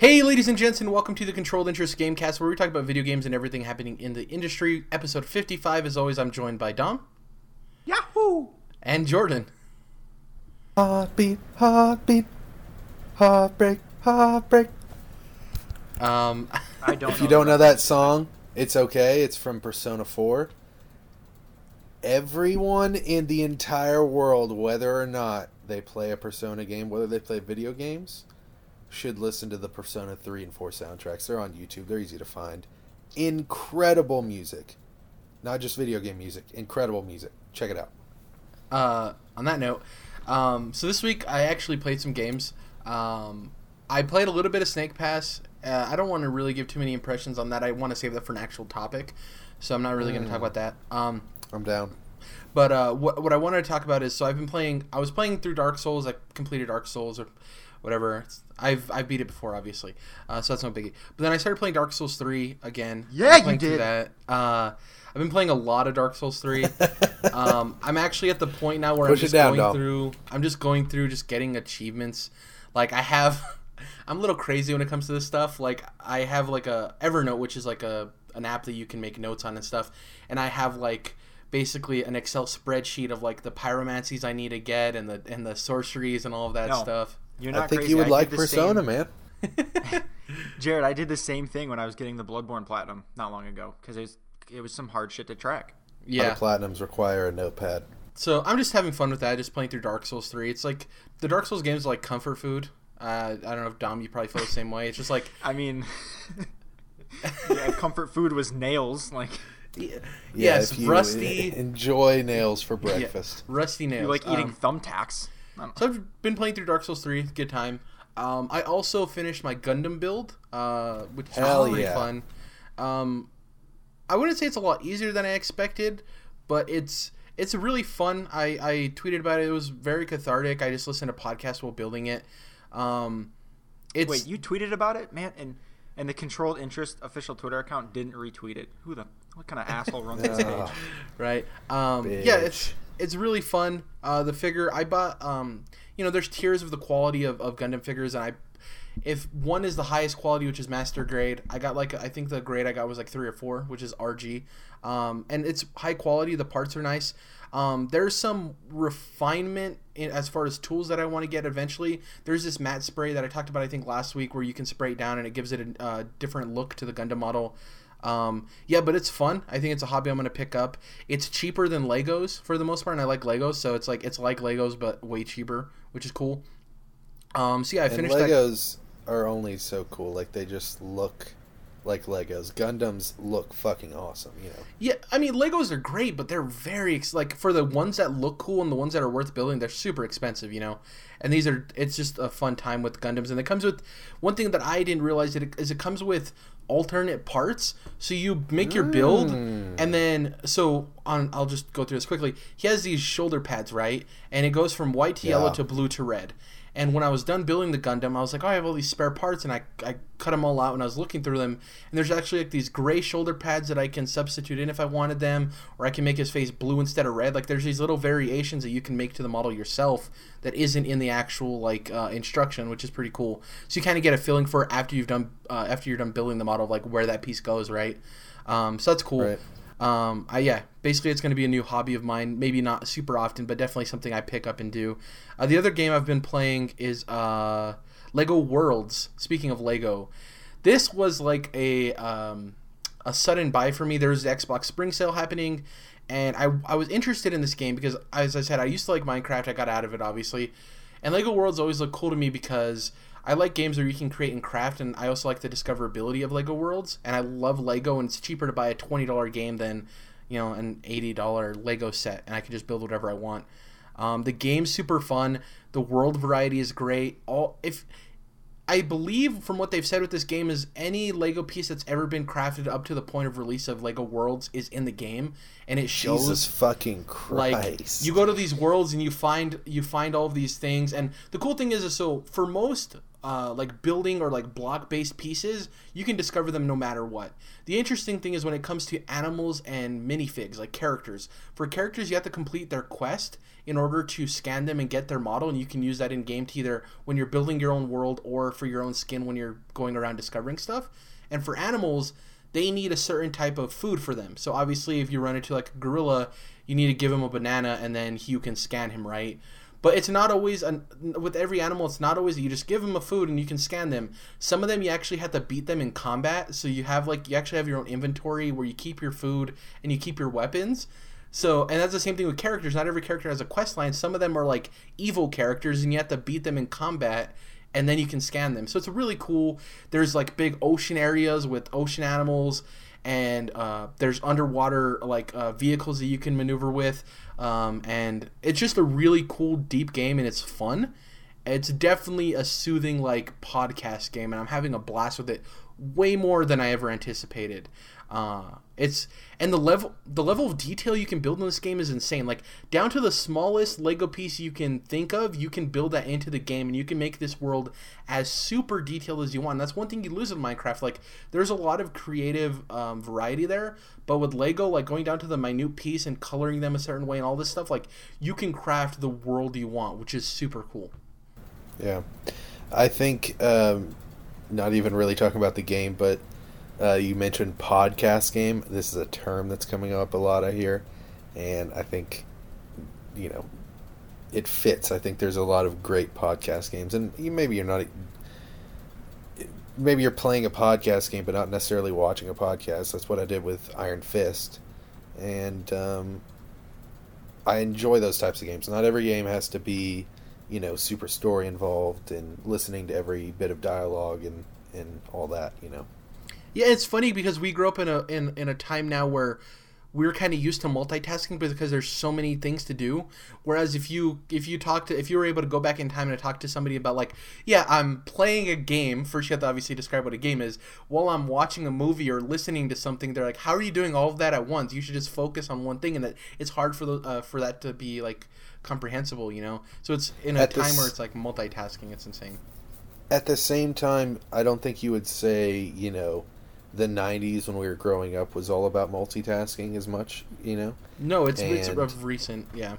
Hey, ladies and gents, and welcome to the Controlled Interest Gamecast, where we talk about video games and everything happening in the industry. Episode 55. As always, I'm joined by Dom Yahoo! and Jordan. Heartbeat, heartbeat, heartbreak, heartbreak. Um, I don't. If you don't know that song, it's okay. It's from Persona 4. Everyone in the entire world, whether or not they play a Persona game, whether they play video games, should listen to the Persona 3 and 4 soundtracks. They're on YouTube, they're easy to find. Incredible music. Not just video game music, incredible music. Check it out. uh, on that note, um, so this week I actually played some games. Um, I played a little bit of Snake Pass. Uh, I don't want to really give too many impressions on that. I want to save that for an actual topic, so I'm not really going to talk about that. Um, I'm down. But uh, what what I wanted to talk about is so I've been playing. I was playing through Dark Souls. I completed Dark Souls or whatever. I've I've beat it before, obviously. Uh, so that's no biggie. But then I started playing Dark Souls three again. Yeah, you Playing did. That. Uh, I've been playing a lot of Dark Souls three. um, I'm actually at the point now where Push I'm just down, going Dom. through. I'm just going through just getting achievements. Like I have. I'm a little crazy when it comes to this stuff. Like I have like a Evernote, which is like a an app that you can make notes on and stuff. And I have like basically an Excel spreadsheet of like the pyromancies I need to get and the and the sorceries and all of that No. stuff. You're not I think crazy. you would did like Persona, same- man. Jared, I did the same thing when I was getting the Bloodborne Platinum not long ago because it was, it was some hard shit to track. Yeah. The platinums require a notepad. So I'm just having fun with that. Just playing through Dark Souls three. It's like the Dark Souls games are like comfort food. Uh, I don't know if Dom, you probably feel the same way. It's just like I mean, yeah, comfort food was nails. Like yeah, Yeah, yes, if you rusty, enjoy nails for yeah, breakfast. rusty nails. you like eating Um, thumbtacks. So I've been playing through Dark Souls 3, good time. Um, I also finished my Gundam build, uh, which is Hell pretty yeah. fun. Um, I wouldn't say it's a lot easier than I expected, but it's it's really fun. I, I tweeted about it. It was very cathartic. I just listened to podcasts while building it. Um, it's Wait, you tweeted about it, man, and and the Controlled Interest official Twitter account didn't retweet it. Who the what kind of asshole runs this page? Right um yeah it's Bitch. It's really fun. Uh the figure i bought um you know there's tiers of the quality of, of gundam figures and i if one is the highest quality which is master grade i got like i think the grade i got was like three or four which is rg um and it's high quality the parts are nice. Um there's some refinement in, as far as tools that i want to get eventually. There's this matte spray that i talked about i think last week where you can spray it down and it gives it a uh, different look to the gundam model um, yeah, but it's fun. I think it's a hobby I'm gonna pick up. It's cheaper than Legos for the most part, and I like Legos, so it's like it's like Legos but way cheaper, which is cool. Um, so yeah, I And finished that. Legos are only so cool. Like they just look like Legos. Gundams look fucking awesome. You know. Yeah, I mean Legos are great, but they're very ex- like for the ones that look cool and the ones that are worth building, they're super expensive, you know. And these are it's just a fun time with Gundams, and it comes with one thing that I didn't realize that it, is it comes with alternate parts. So you make your build, mm. and then so on. I'll just go through this quickly. He has these shoulder pads, right, and it goes from white to yellow to blue to red. And when I was done building the Gundam, I was like, oh, I have all these spare parts, and I, I cut them all out, and I was looking through them, and there's actually like these gray shoulder pads that I can substitute in if I wanted them, or I can make his face blue instead of red. Like there's these little variations that you can make to the model yourself that isn't in the actual like uh, instruction, which is pretty cool. So you kind of get a feeling for after you've done uh, after you're done building the model, like where that piece goes, right? Um, so that's cool. Right. Um, I yeah, basically it's going to be a new hobby of mine. Maybe not super often, but definitely something I pick up and do. Uh, the other game I've been playing is uh, Lego Worlds. Speaking of Lego, this was like a um, a sudden buy for me. There's the Xbox Spring Sale happening, and I I was interested in this game because, as I said, I used to like Minecraft. I got out of it obviously, and Lego Worlds always look cool to me because I like games where you can create and craft, and I also like the discoverability of Lego Worlds. And I love Lego, and it's cheaper to buy a twenty dollar game than you know an eighty dollar Lego set, and I can just build whatever I want. Um, the game's super fun. The world variety is great. All if I believe from what they've said with this game is any Lego piece that's ever been crafted up to the point of release of Lego Worlds is in the game, and it shows Jesus fucking like Christ. you go to these worlds and you find you find all of these things and the cool thing is, is so for most uh, like building or like block based pieces, you can discover them no matter what. The interesting thing is when it comes to animals and minifigs, like characters. For characters, you have to complete their quest in order to scan them and get their model, and you can use that in game to either when you're building your own world or for your own skin when you're going around discovering stuff. And for animals, they need a certain type of food for them. So obviously, if you run into like a gorilla, you need to give him a banana, and then you can scan him, right? But it's not always with every animal. It's not always you just give them a food and you can scan them. Some of them you actually have to beat them in combat. So you have like you actually have your own inventory where you keep your food and you keep your weapons. So and that's the same thing with characters. Not every character has a quest line. Some of them are like evil characters and you have to beat them in combat and then you can scan them. So it's really cool. There's like big ocean areas with ocean animals and uh, there's underwater like uh, vehicles that you can maneuver with um, and it's just a really cool deep game and it's fun. It's definitely a soothing like podcast game and i'm having a blast with it way more than i ever anticipated. Uh, it's and the level the level of detail you can build in this game is insane. Like down to the smallest Lego piece you can think of, you can build that into the game, and you can make this world as super detailed as you want. And that's one thing you lose in Minecraft. Like there's a lot of creative um, variety there, but with Lego, like going down to the minute piece and coloring them a certain way and all this stuff, like you can craft the world you want, which is super cool. Yeah, I think um, not even really talking about the game, but uh, you mentioned podcast game. This is a term that's coming up a lot, I hear, and I think, you know, it fits. I think there's a lot of great podcast games, and you, maybe you're not. Maybe you're playing a podcast game, but not necessarily watching a podcast. That's what I did with Iron Fist, and um, I enjoy those types of games. Not every game has to be, you know, super story involved and listening to every bit of dialogue and and all that. You know. Yeah, it's funny because we grew up in a in, in a time now where we're kind of used to multitasking because there's so many things to do. Whereas if you if you talk to if you were able to go back in time and talk to somebody about like, yeah, I'm playing a game. First, you have to obviously describe what a game is. While I'm watching a movie or listening to something, they're like, how are you doing all of that at once? You should just focus on one thing, and that it's hard for the uh, for that to be like comprehensible, you know. So it's in a At time this- where it's like multitasking. It's insane. At the same time, I don't think you would say, you know, the 90s when we were growing up was all about multitasking as much, you know? No, it's it's of recent. Yeah.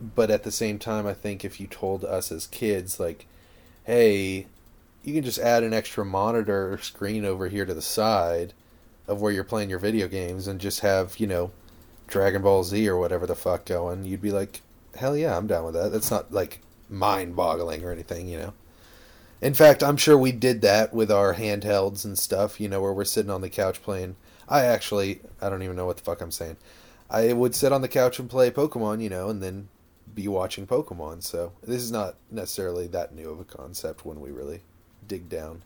But at the same time, I think if you told us as kids, like, hey, you can just add an extra monitor or screen over here to the side of where you're playing your video games and just have, you know, Dragon Ball Z or whatever the fuck going, you'd be like, hell yeah, I'm down with that. That's not like mind boggling or anything, you know? In fact, I'm sure we did that with our handhelds and stuff, you know, where we're sitting on the couch playing. I actually, I don't even know what the fuck I'm saying. I would sit on the couch and play Pokemon, you know, and then be watching Pokemon. So this is not necessarily that new of a concept when we really dig down.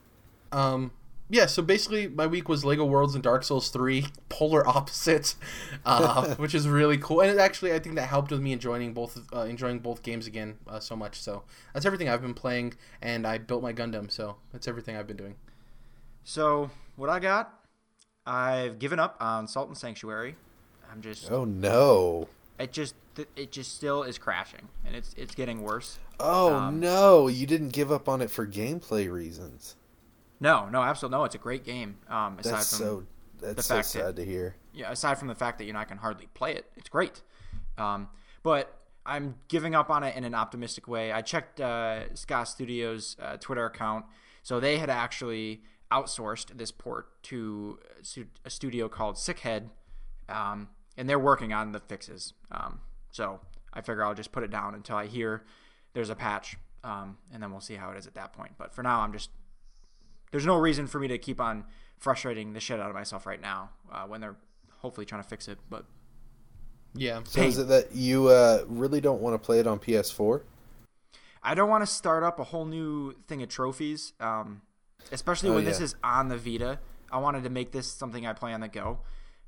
Um, yeah, so basically, my week was Lego Worlds and Dark Souls 3, polar opposites, uh, which is really cool. And it actually, I think that helped with me enjoying both uh, enjoying both games again uh, so much. So that's everything I've been playing, and I built my Gundam. So that's everything I've been doing. So what I got, I've given up on Salt and Sanctuary. I'm just Oh no. it just it just still is crashing and it's it's getting worse. Oh Um, no, you didn't give up on it for gameplay reasons. No, no, absolutely no. It's a great game. Um, aside That's from so that's the so fact that- sad to hear. yeah, aside from the fact that you know I can hardly play it, it's great. Um, but I'm giving up on it in an optimistic way. I checked uh, Ska Studios' uh, Twitter account, so they had actually outsourced this port to a a studio called Sickhead, um, and they're working on the fixes. Um, so I figure I'll just put it down until I hear there's a patch, um, and then we'll see how it is at that point. But for now, I'm just there's no reason for me to keep on frustrating the shit out of myself right now uh, when they're hopefully trying to fix it. But Yeah. So is it that you uh, really don't want to play it on PS4? I don't want to start up a whole new thing of trophies, um, especially Oh, when this is on the Vita. I wanted to make this something I play on the go,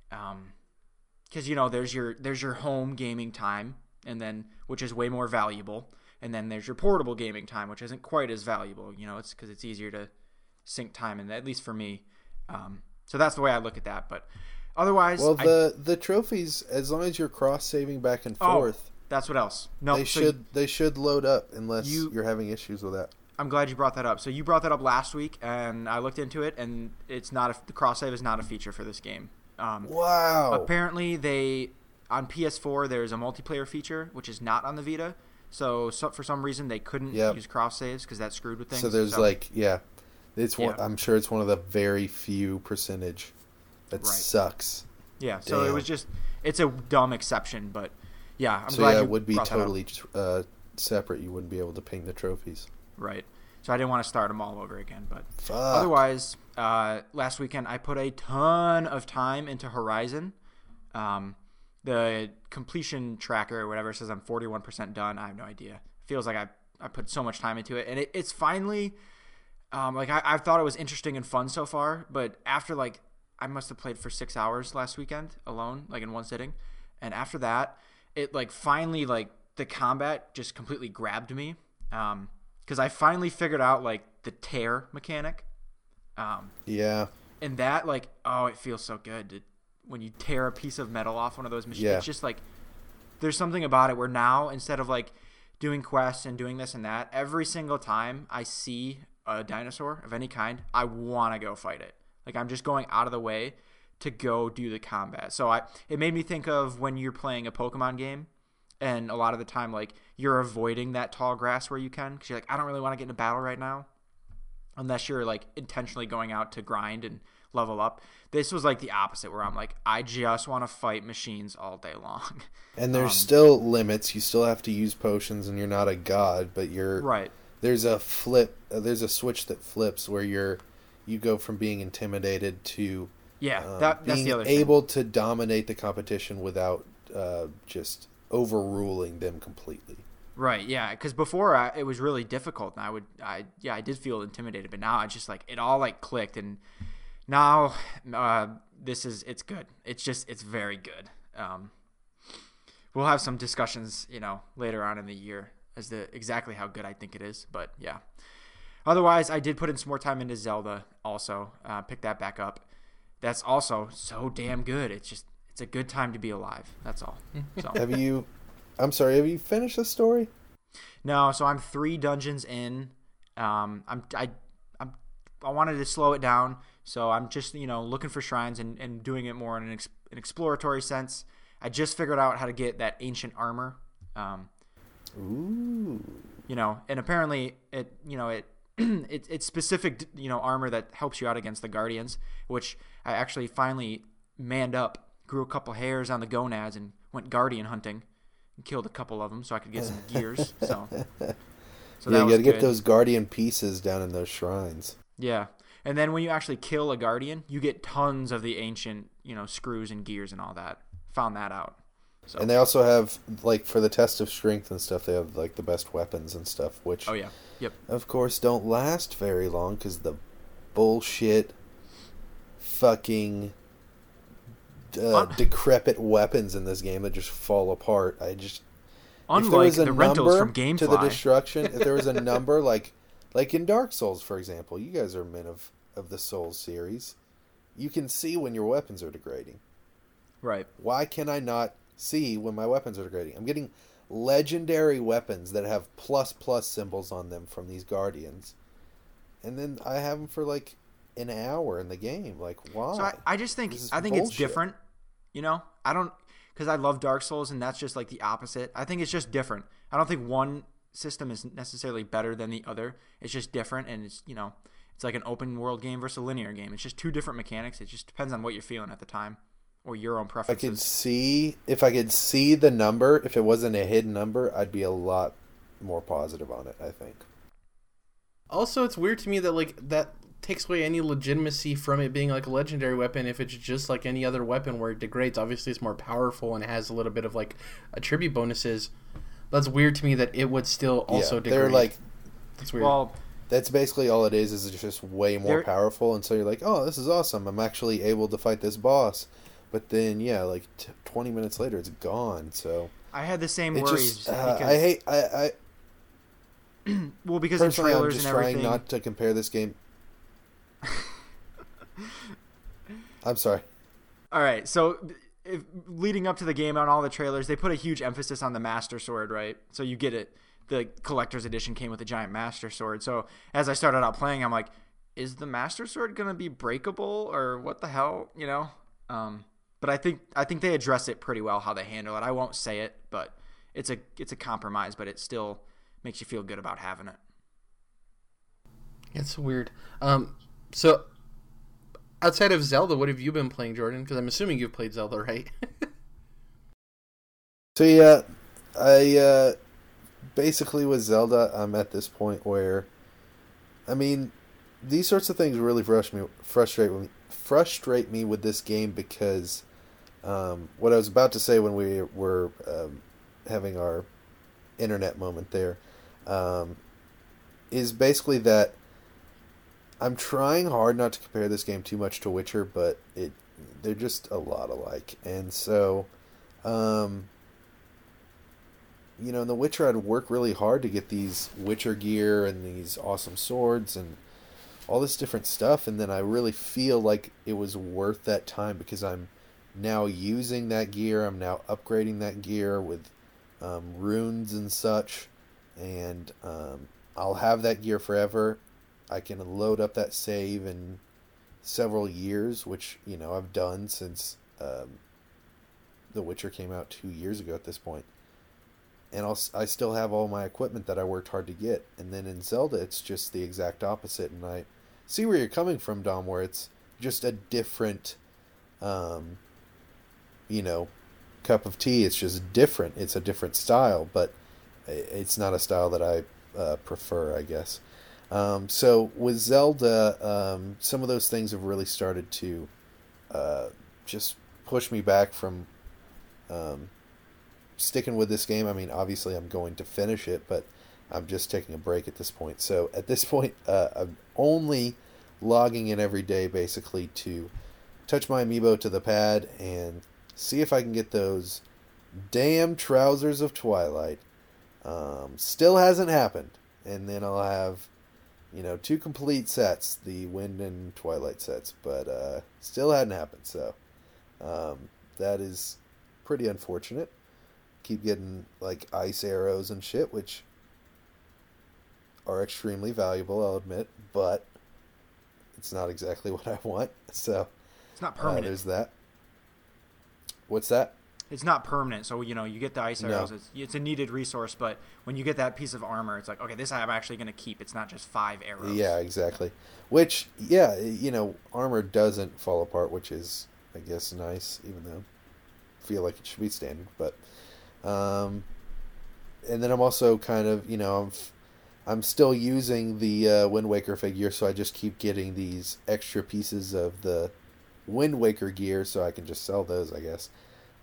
because you know there's your there's your home gaming time, and then which is way more valuable, and then there's your portable gaming time, which isn't quite as valuable. You know, it's because it's easier to sink time, and at least for me. Um, so that's the way I look at that. But otherwise, Well, I- the the trophies, as long as you're cross saving back and Oh, forth, that's what else. No, they so should they should load up unless You- you, are having issues with that. I'm glad you brought that up. So you brought that up last week, and I looked into it, and it's not a, the cross save is not a feature for this game. Um, Wow. apparently, they on PS4 there's a multiplayer feature which is not on the Vita. So, so for some reason they couldn't Yep. use cross saves because that screwed with things. So there's like yeah, it's one. Yeah. I'm sure it's one of the very few percentage that Right. sucks. yeah. So it was just it's a dumb exception, but yeah, I'm so glad yeah, it would be brought that up. totally uh, separate. You wouldn't be able to ping the trophies. right. So I didn't want to start them all over again, but Fuck. Otherwise, uh, last weekend I put a ton of time into Horizon. Um, the completion tracker or whatever says I'm 41% done. I have no idea. Feels like I I put so much time into it, and it, it's finally um, like I, I thought it was interesting and fun so far. But after like I must have played for six hours last weekend alone, like in one sitting, and after that, it like finally like the combat just completely grabbed me. Um, because I finally figured out like the tear mechanic. Um, Yeah. and that like oh it feels so good to, when you tear a piece of metal off one of those machines Yeah. it's just like there's something about it where now instead of like doing quests and doing this and that every single time i see a dinosaur of any kind i want to go fight it like i'm just going out of the way to go do the combat so i it made me think of when you're playing a pokemon game and a lot of the time like you're avoiding that tall grass where you can because you're like i don't really want to get in a battle right now unless you're like intentionally going out to grind and level up. This was like the opposite where I'm like I just want to fight machines all day long. And there's Um, still limits. You still have to use potions, and you're not a god, but you're right. There's a flip. Uh, there's a switch that flips where you're you go from being intimidated to Yeah, um, that that's being the other able to dominate the competition without uh, just overruling them completely. Right, yeah, cuz before I, it was really difficult and I would I yeah, I did feel intimidated, but now I just like it all like clicked and now uh this is it's good. It's just it's very good. Um we'll have some discussions, you know, later on in the year as the exactly how good I think it is. But yeah. Otherwise, I did put in some more time into Zelda. Also, uh, pick that back up. That's also so damn good. It's just it's a good time to be alive. That's all. So Have you? I'm sorry. Have you finished the story? no, so I'm three dungeons in. Um, I'm I I'm I wanted to slow it down, so I'm just you know looking for shrines and, and doing it more in an, ex- an exploratory sense. I just figured out how to get that ancient armor. Um, Ooh. you know and apparently it you know it, it it's specific you know armor that helps you out against the guardians which i actually finally manned up grew a couple hairs on the gonads and went guardian hunting and killed a couple of them so i could get some gears so so yeah, you got to get good. those guardian pieces down in those shrines. yeah and then when you actually kill a guardian you get tons of the ancient you know screws and gears and all that found that out so And they also have like for the test of strength and stuff. They have like the best weapons and stuff, which oh yeah yep of course don't last very long because the bullshit, fucking, uh, decrepit weapons in this game that just fall apart. I just if there unlike was a the rentals from game to the destruction, if there was a number like like in Dark Souls, for example, you guys are men of of the Souls series. You can see when your weapons are degrading. right Why can I not see when my weapons are degrading? I'm getting legendary weapons that have plus plus symbols on them from these guardians, and then I have them for like an hour in the game. Like why? So I, I just think I think it's different. You know, I don't because I love Dark Souls and that's just like the opposite. I think it's just different. I don't think one system is necessarily better than the other. It's just different, and it's you know, it's like an open world game versus a linear game. It's just two different mechanics. It just depends on what you're feeling at the time or your own preference. I could see if I could see the number. If it wasn't a hidden number, I'd be a lot more positive on it. I think. Also, it's weird to me that like that takes away any legitimacy from it being like a legendary weapon if it's just like any other weapon where it degrades. Obviously, it's more powerful and has a little bit of like attribute bonuses. That's weird to me that it would still also yeah, degrade. they're like that's weird. Well, that's basically all it is. Is it's just way more powerful, and so you're like, oh, this is awesome. I'm actually able to fight this boss. But then, yeah, like t- 20 minutes later, it's gone. So I had the same worries just, uh, I hate. I, I well because in personally, I'm just and trying everything. not to compare this game. I'm sorry. All right, so if, leading up to the game on all the trailers, they put a huge emphasis on the Master Sword, right? So you get it the collector's edition came with a giant master sword. So as I started out playing, I'm like, is the master sword gonna be breakable or what the hell, you know? Um, but I think I think they address it pretty well how they handle it. I won't say it, but it's a it's a compromise, but it still makes you feel good about having it. It's weird. Um, so outside of Zelda, what have you been playing, Jordan? Because I'm assuming you've played Zelda, right? so yeah, I uh, basically with Zelda, I'm at this point where, I mean, these sorts of things really frustrate me. Frustrate me. Frustrate me with this game because um, what I was about to say when we were um, having our internet moment there um, is basically that I'm trying hard not to compare this game too much to Witcher, but it they're just a lot alike, and so, um, you know, in The Witcher, I'd work really hard to get these Witcher gear and these awesome swords and all this different stuff, and then I really feel like it was worth that time because I'm now using that gear. I'm now upgrading that gear with um, runes and such, and um, I'll have that gear forever. I can load up that save in several years, which you know I've done since um, The Witcher came out two years ago at this point. And I'll I still have all my equipment that I worked hard to get. And then in Zelda, it's just the exact opposite. And I see where you're coming from, Dom, where it's just a different, um, you know, cup of tea. It's just different. It's a different style, but it's not a style that I uh, prefer, I guess. Um, so with Zelda, um, some of those things have really started to uh, just push me back from um, sticking with this game. I mean, obviously, I'm going to finish it, but I'm just taking a break at this point. So at this point, uh, I'm only logging in every day basically to touch my amiibo to the pad and see if I can get those damn trousers of Twilight. Um, still hasn't happened. And then I'll have you know, two complete sets, the Wind and Twilight sets, but uh, still hadn't happened. So um, that is pretty unfortunate. Keep getting like ice arrows and shit, which are extremely valuable, I'll admit, but it's not exactly what I want. So it's not permanent. Uh, there's that. What's that? it's not permanent. So you know, you get the ice arrows. No. It's, it's a needed resource, but when you get that piece of armor, it's like okay, this I'm actually going to keep. It's not just five arrows. Yeah, exactly. Which yeah, you know, armor doesn't fall apart, which is I guess nice, even though I feel like it should be standard. But um, and then I'm also kind of you know I'm. I'm still using the uh, Wind Waker figure, so I just keep getting these extra pieces of the Wind Waker gear, so I can just sell those, I guess.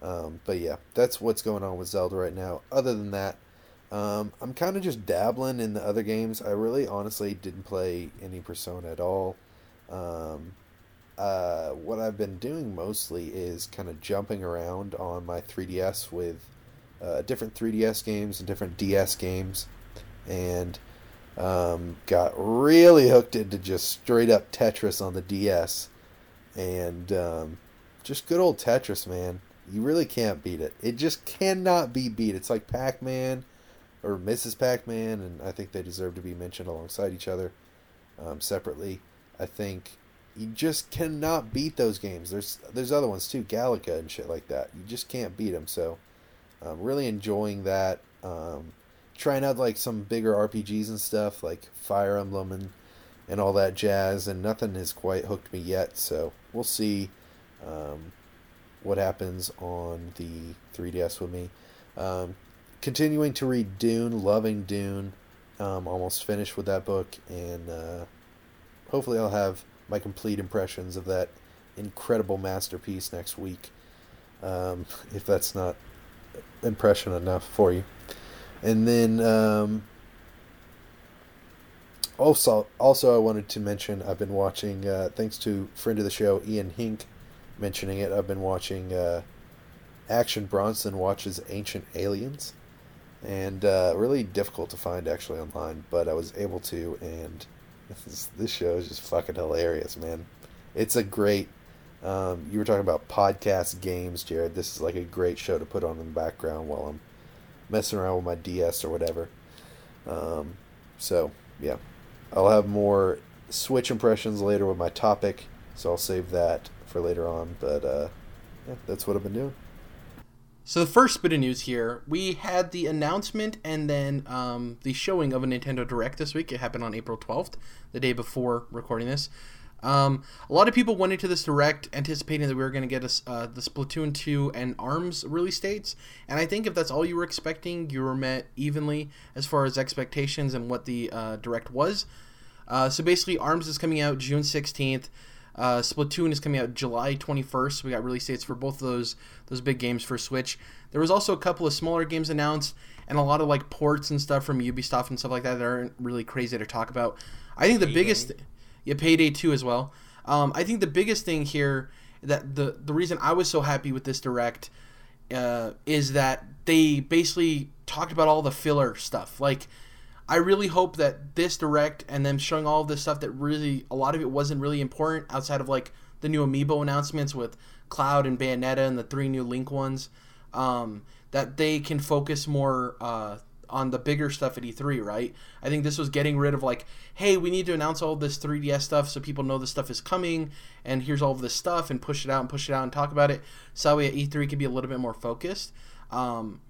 Um, but yeah, that's what's going on with Zelda right now. Other than that, um, I'm kind of just dabbling in the other games. I really, honestly, didn't play any Persona at all. Um, uh, what I've been doing mostly is kind of jumping around on my 3DS with uh, different 3DS games and different DS games, and um, got really hooked into just straight up Tetris on the DS, and um, just good old Tetris, man. You really can't beat it. It just cannot be beat. It's like Pac Man or Mrs. Pac Man, and I think they deserve to be mentioned alongside each other um, separately. I think you just cannot beat those games. There's there's other ones too, Galaga and shit like that. You just can't beat them. So I'm really enjoying that. Um, trying out like some bigger RPGs and stuff like Fire Emblem and and all that jazz, and nothing has quite hooked me yet. So we'll see. Um, what happens on the 3DS with me. Um, continuing to read Dune, loving Dune. Um, almost finished with that book, and uh, hopefully I'll have my complete impressions of that incredible masterpiece next week. Um, if that's not impression enough for you. And then um, also, also I wanted to mention I've been watching, uh, thanks to friend of the show Ian Hink, mentioning it, I've been watching uh, Action Bronson watches Ancient Aliens, and uh, really difficult to find actually online, but I was able to, and this, this show is just fucking hilarious, man. It's a great. Um, you were talking about podcast games, Jared. This is like a great show to put on in the background while I'm messing around with my DS or whatever. Um, so yeah, I'll have more Switch impressions later with my topic, so I'll save that for later on. But uh, yeah, that's what I've been doing. So the first bit of news here, we had the announcement and then um, the showing of a Nintendo Direct this week. It happened on April 12th, the day before recording this. Um, a lot of people went into this Direct anticipating that we were going to get a, uh, the Splatoon 2 and ARMS release dates, and I think if that's all you were expecting, you were met evenly as far as expectations and what the uh, Direct was. Uh, so basically, ARMS is coming out June 16th. Uh, Splatoon is coming out July 21st. We got release dates for both of those those big games for Switch. There was also a couple of smaller games announced and a lot of like ports and stuff from Ubisoft and stuff like that that aren't really crazy to talk about. I think the biggest, yeah, Payday 2 as well. Um, I think the biggest thing here that the the reason I was so happy with this direct uh, is that they basically talked about all the filler stuff. Like, I really hope that this direct and them showing all this stuff that really a lot of it wasn't really important outside of like the new amiibo announcements with Cloud and Bayonetta and the three new Link ones. Um, that they can focus more uh, on the bigger stuff at E3, right? I think this was getting rid of like, hey, we need to announce all this 3DS stuff so people know this stuff is coming, and here's all of this stuff, and push it out and push it out and talk about it. So that at E3 could be a little bit more focused. Um,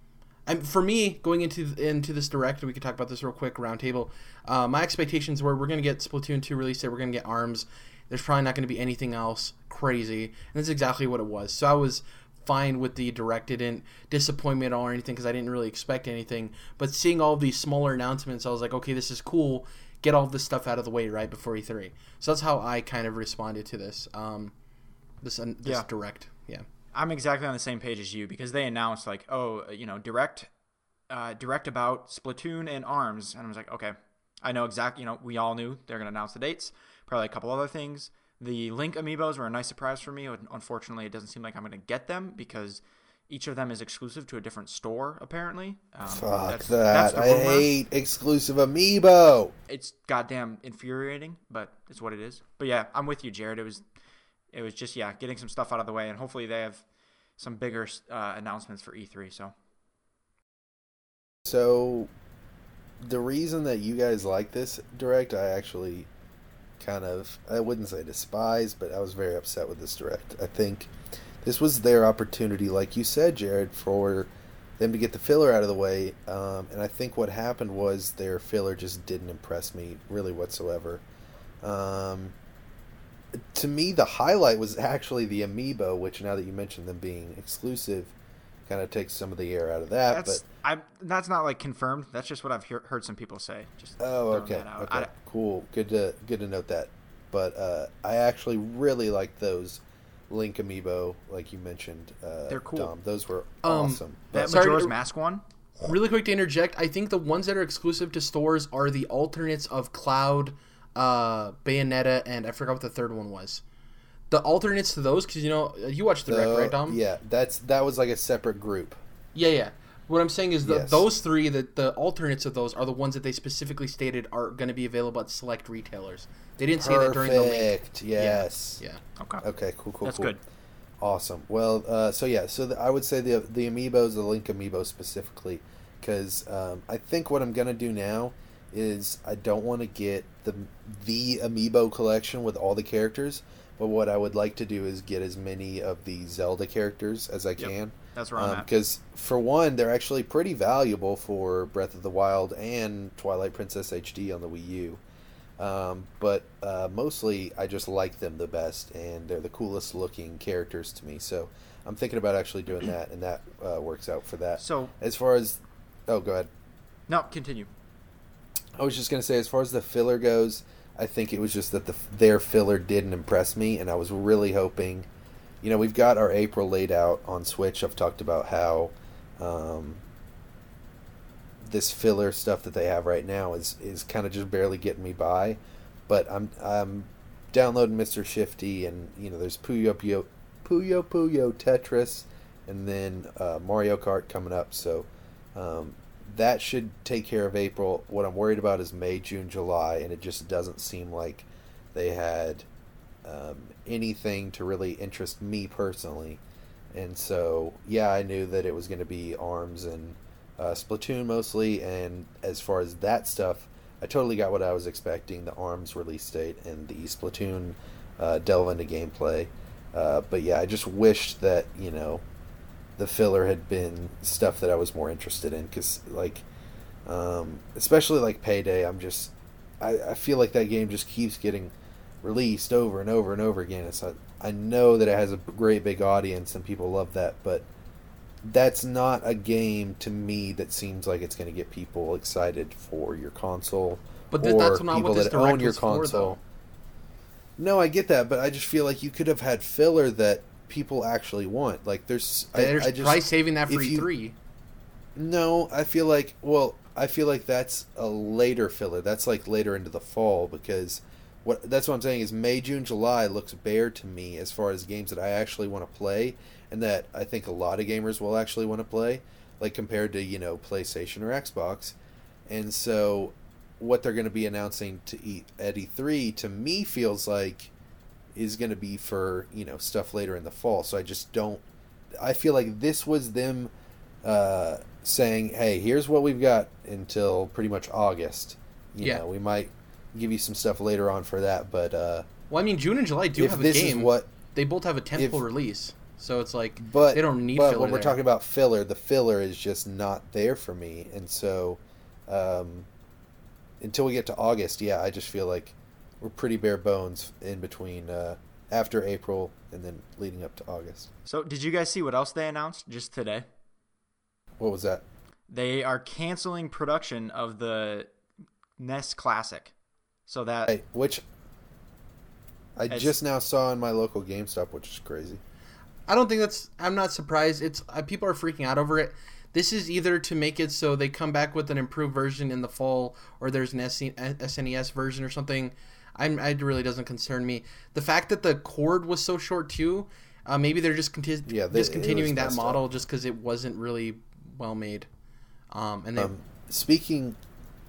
and for me, going into into this direct, we could talk about this real quick roundtable. Uh, my expectations were we're going to get Splatoon 2 released, we're going to get ARMS. There's probably not going to be anything else crazy, and that's exactly what it was. So I was fine with the direct. It didn't disappoint me at all or anything because I didn't really expect anything. But seeing all these smaller announcements, I was like, okay, this is cool. Get all this stuff out of the way right before E3. So that's how I kind of responded to this. Um, this uh, this Yeah. direct, yeah. I'm exactly on the same page as you because they announced like, oh, you know, direct, uh, direct about Splatoon and Arms, and I was like, okay, I know exactly. You know, we all knew they're gonna announce the dates. Probably a couple other things. The Link amiibos were a nice surprise for me. Unfortunately, it doesn't seem like I'm gonna get them because each of them is exclusive to a different store. Apparently, um, Fuck that's- that! that's I hate exclusive amiibo. It's goddamn infuriating, but it's what it is. But yeah, I'm with you, Jared. It was, it was just yeah, getting some stuff out of the way, and hopefully they have some bigger uh, announcements for E3. So So, the reason that you guys like this direct, I actually kind of, I wouldn't say despise, but I was very upset with this direct. I think this was their opportunity, like you said, Jared, for them to get the filler out of the way. Um, and I think what happened was their filler just didn't impress me really whatsoever. Um, to me, the highlight was actually the amiibo, which now that you mentioned them being exclusive, kind of takes some of the air out of that. that's but I that's not like confirmed. That's just what I've hear, heard some people say. Just Oh, okay. that out. Okay. I- cool. Good to good to note that. But uh, I actually really like those Link amiibo, like you mentioned. Uh, They're cool. Dom. Those were Um, awesome. that But- Sorry Majora's to- Mask one. Really quick to interject, I think the ones that are exclusive to stores are the alternates of Cloud, uh, Bayonetta, and I forgot what the third one was. The alternates to those, because you know you watched the direct, the- right, Dom? Yeah, that's that was like a separate group. Yeah, yeah. What I'm saying is that Yes. those three, that the alternates of those, are the ones that they specifically stated are going to be available at select retailers. They didn't say that during the link. Perfect. Yes. Yeah. Okay, Okay. Cool. Cool. that's cool. good. Awesome. Well, uh, so yeah, so the, I would say the the amiibos, the Link amiibo specifically, because um, I think what I'm gonna do now is I don't want to get the the amiibo collection with all the characters, but what I would like to do is get as many of the Zelda characters as I can. That's where I'm at. Because for one, they're actually pretty valuable for Breath of the Wild and Twilight Princess HD on the Wii U. Um, but uh, mostly, I just like them the best, and they're the coolest looking characters to me. So I'm thinking about actually doing that, and that uh, works out for that. So As far as, oh, go ahead. no, continue. I was just gonna say, as far as the filler goes, I think it was just that the their filler didn't impress me, and I was really hoping. You know, we've got our April laid out on Switch. I've talked about how um, this filler stuff that they have right now is is kind of just barely getting me by. But I'm I'm downloading Mr. Shifty, and you know, there's Puyo Puyo Puyo Puyo Tetris, and then uh, Mario Kart coming up. So um, that should take care of April. What I'm worried about is May, June, July, and it just doesn't seem like they had um, anything to really interest me personally. And so, yeah, I knew that it was going to be Arms and uh, Splatoon mostly, and as far as that stuff, I totally got what I was expecting: the Arms release date and the Splatoon uh, delve into gameplay. Uh, but yeah, I just wished that you know the filler had been stuff that I was more interested in because like um, especially like Payday, I'm just I, I feel like that game just keeps getting released over and over and over again. It's a, I know that it has a great big audience and people love that, but that's not a game to me that seems like it's going to get people excited for your console. But th- or that's not people what that own your was for, console. No, I get that, but I just feel like you could have had filler that people actually want. Like there's, I, They're I just probably saving that for you- E3. no, I feel like well, I feel like that's a later filler. That's like later into the fall because what that's what I'm saying is May, June, July looks bare to me as far as games that I actually want to play and that I think a lot of gamers will actually want to play, like compared to, you know, PlayStation or Xbox. And so what they're going to be announcing to e- at E3 to me feels like is going to be for, you know, stuff later in the fall. So I just don't I feel like this was them uh, saying, "Hey, here's what we've got until pretty much August. You Yeah. know, we might give you some stuff later on for that, but uh, Well, I mean, June and July do if have a this game. is what, they both have a tentpole release, so it's like but they don't need But filler when we're there. talking about filler, the filler is just not there for me, and so um, until we get to August, yeah, I just feel like we're pretty bare bones in between uh, after April and then leading up to August. So, did you guys see what else they announced just today? What was that? They are canceling production of the NES Classic. So that Hey, which I just now saw in my local GameStop, which is crazy. I don't think that's. I'm not surprised. It's uh, people are freaking out over it. This is either to make it so they come back with an improved version in the fall, or there's an SNES version or something. I'm, it really doesn't concern me. The fact that the cord was so short too, uh, maybe they're just conti- Yeah, they- discontinuing that messed model just because it wasn't really well made. Um, and they, Um, speaking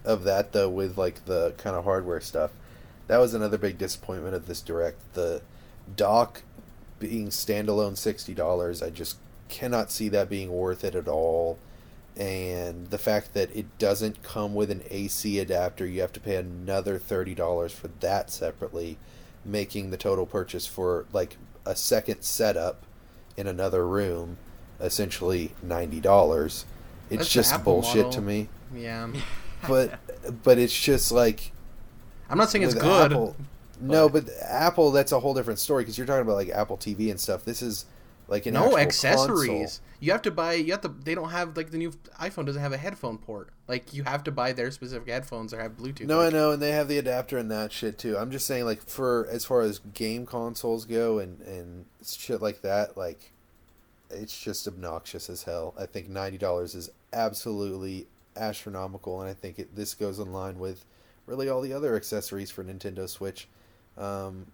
of that, though, with like the kind of hardware stuff, that was another big disappointment of this direct. The dock being standalone sixty dollars, I just cannot see that being worth it at all. And the fact that it doesn't come with an AC adapter, you have to pay another thirty dollars for that separately, making the total purchase for like a second setup in another room essentially ninety dollars. It's That's just bullshit model. to me. yeah, But but it's just like I'm not saying it's with good. Apple, no, but Apple that's a whole different story because you're talking about like Apple TV and stuff. This is like an no accessories. console. You have to buy. You have to. They don't have like the new iPhone doesn't have a headphone port. Like you have to buy their specific headphones or have Bluetooth. No, I know, and they have the adapter and that shit too. I'm just saying, like for as far as game consoles go and and shit like that, like it's just obnoxious as hell. I think ninety dollars is absolutely astronomical, and I think it, this goes in line with really all the other accessories for Nintendo Switch. Um,